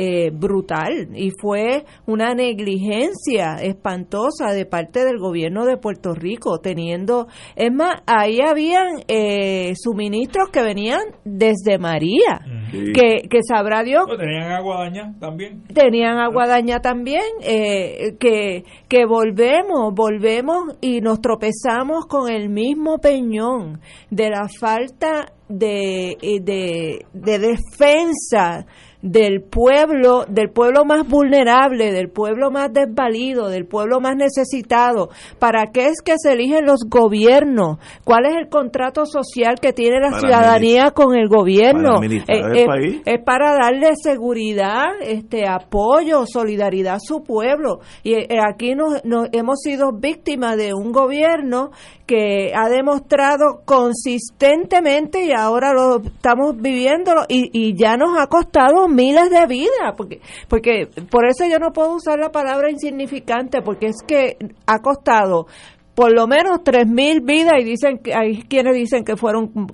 Eh, brutal y fue una negligencia espantosa de parte del gobierno de Puerto Rico teniendo es más ahí habían eh, suministros que venían desde María Sí. que, que sabrá Dios tenían agua dañada también. tenían agua daña también, eh, que, que volvemos, volvemos y nos tropezamos con el mismo peñón de la falta de, eh, de, de defensa del pueblo, del pueblo más vulnerable, del pueblo más desvalido, del pueblo más necesitado. ¿Para qué es que se eligen los gobiernos? ¿Cuál es el contrato social que tiene la Para ciudadanía con el gobierno? para administrar el Eh, eh, es para darle seguridad, este apoyo, solidaridad a su pueblo. Y eh, aquí nos, nos hemos sido víctimas de un gobierno que ha demostrado consistentemente y ahora lo estamos viviéndolo y, y ya nos ha costado miles de vidas porque porque por eso yo no puedo usar la palabra insignificante porque es que ha costado por lo menos tres mil vidas y dicen que hay quienes dicen que fueron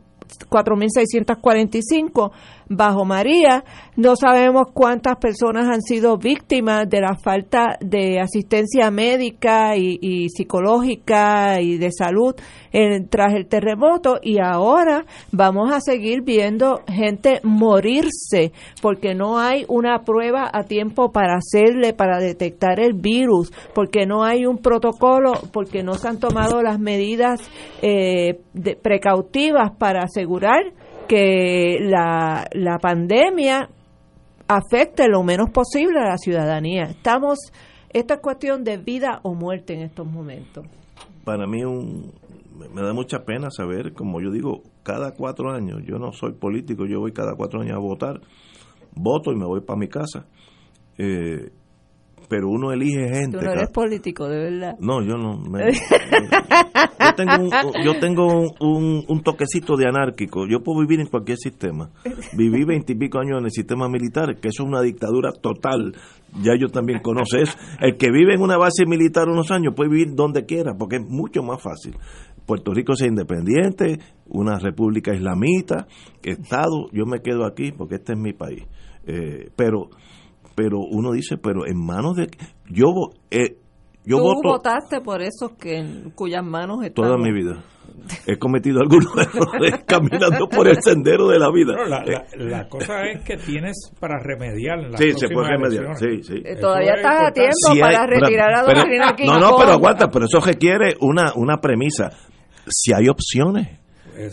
4.645 bajo María. No sabemos cuántas personas han sido víctimas de la falta de asistencia médica y, psicológica y de salud tras el terremoto y ahora vamos a seguir viendo gente morirse porque no hay una prueba a tiempo para hacerle, para detectar el virus, porque no hay un protocolo, porque no se han tomado las medidas eh, de- precautivas para asegurar que la, la pandemia afecte lo menos posible a la ciudadanía. Estamos, esta es cuestión de vida o muerte en estos momentos. Para mí un, me da mucha pena saber, como yo digo, cada cuatro años, yo no soy político, yo voy cada cuatro años a votar, voto y me voy para mi casa. Eh, pero uno elige gente. Tú no eres político, de verdad. No, yo no. <laughs> yo tengo, un, yo tengo un, toquecito de anárquico. Yo puedo vivir en cualquier sistema. Viví veintipico años en el sistema militar, que eso es una dictadura total. Ya yo también conozco eso. El que vive en una base militar unos años puede vivir donde quiera, porque es mucho más fácil. Puerto Rico es independiente, una república islamita, Estado, yo me quedo aquí porque este es mi país. Eh, pero pero uno dice, pero en manos de... Yo, eh, yo Tú votaste por esos que en cuyas manos están... Toda mi vida. He cometido algunos <laughs> errores caminando por el sendero de la vida. la, cosa es que tienes para remediar en Sí, se puede remediar. Sí, sí. Eh, todavía estás a tiempo para retirar a doctrina No, no, pero aguanta, pero eso requiere una, una premisa. Si hay opciones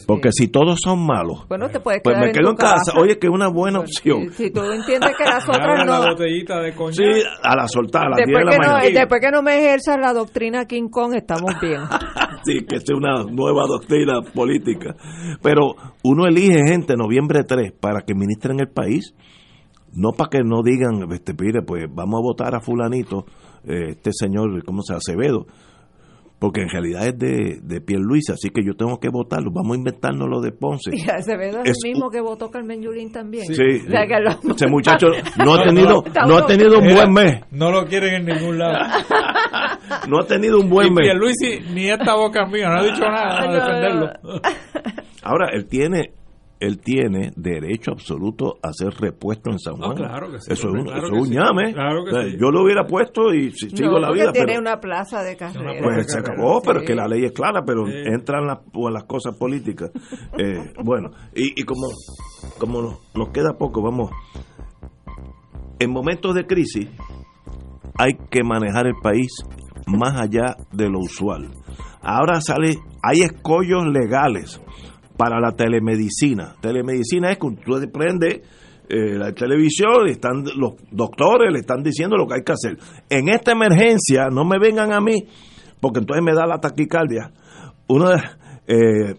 porque si todos son malos, bueno, te puedes pues me quedo en casa. Oye, que es una buena opción. Si, tú entiendes que las <laughs> otras no. La botellita de coñac. Sí, a la soltar, a las después 10 de la mañana. No, después que no me ejerzas la doctrina King Kong, estamos bien. <laughs> sí, que es una nueva doctrina política. Pero uno elige gente noviembre 3 para que ministren el país. No para que no digan, este, pide, pues vamos a votar a fulanito, eh, este señor, ¿cómo se llama? Acevedo porque en realidad es de, de Luis, así que yo tengo que votarlo. Vamos a inventarnos lo de Ponce. <laughs> Y Acevedo es, el mismo que votó Carmen Yulín también. Sí, ese muchacho no ha <laughs> tenido, no, ha tenido un buen mes. No lo quieren en ningún lado. <laughs> no ha tenido un buen mes. Luis ni esta boca mía, no ha dicho nada para defenderlo. Ahora, él tiene él tiene derecho absoluto a ser repuesto en San Juan. claro que sí, eso, es un, ñame. Yo lo hubiera puesto y sigo la vida. tiene una plaza de carrera. Pues se acabó, pero es que la ley es clara, pero entran las, pues, las cosas políticas. <laughs> Eh, bueno, y, y como, como nos queda poco, vamos. En momentos de crisis hay que manejar el país más allá de lo usual. Ahora sale, hay escollos legales para la telemedicina. Telemedicina es que tú prendes eh, la televisión están los doctores le están diciendo lo que hay que hacer. En esta emergencia, no me vengan a mí, porque entonces me da la taquicardia. Una, eh,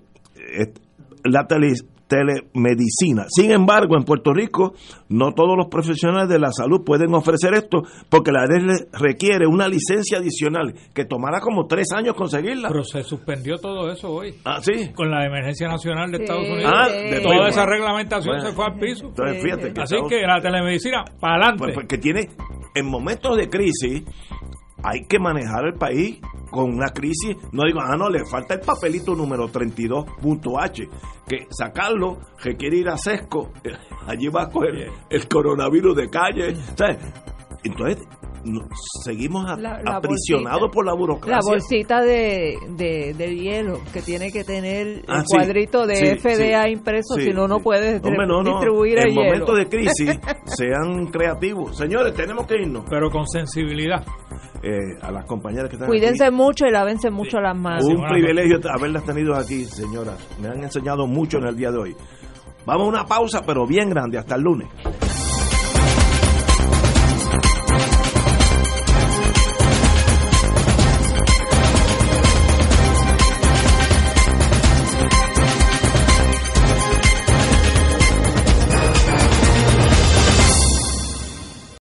la tele, telemedicina. Sin embargo, en Puerto Rico no todos los profesionales de la salud pueden ofrecer esto porque la ley requiere una licencia adicional que tomará como tres años conseguirla. Pero se suspendió todo eso hoy. Ah, sí. Con la emergencia nacional de Estados Unidos. Ah, Toda esa reglamentación se fue al piso. Así que la telemedicina, para adelante. Pues, porque tiene, en momentos de crisis, hay que manejar el país con una crisis. No digo, ah, no, le falta el papelito número 32.h, que sacarlo requiere ir a sesco. <laughs> Allí va a coger el coronavirus de calle. Entonces, seguimos aprisionados por la burocracia. La bolsita de, de, hielo que tiene que tener el ah, cuadrito de FDA impreso, si no, no puedes distribuir el En momentos de crisis, <laughs> sean creativos. Señores, tenemos que irnos. Pero con sensibilidad. Eh, a las compañeras que están Cuídense mucho y lávense mucho las manos. Un privilegio haberlas tenido aquí, señoras. Me han enseñado mucho en el día de hoy. Vamos a una pausa, pero bien grande. Hasta el lunes.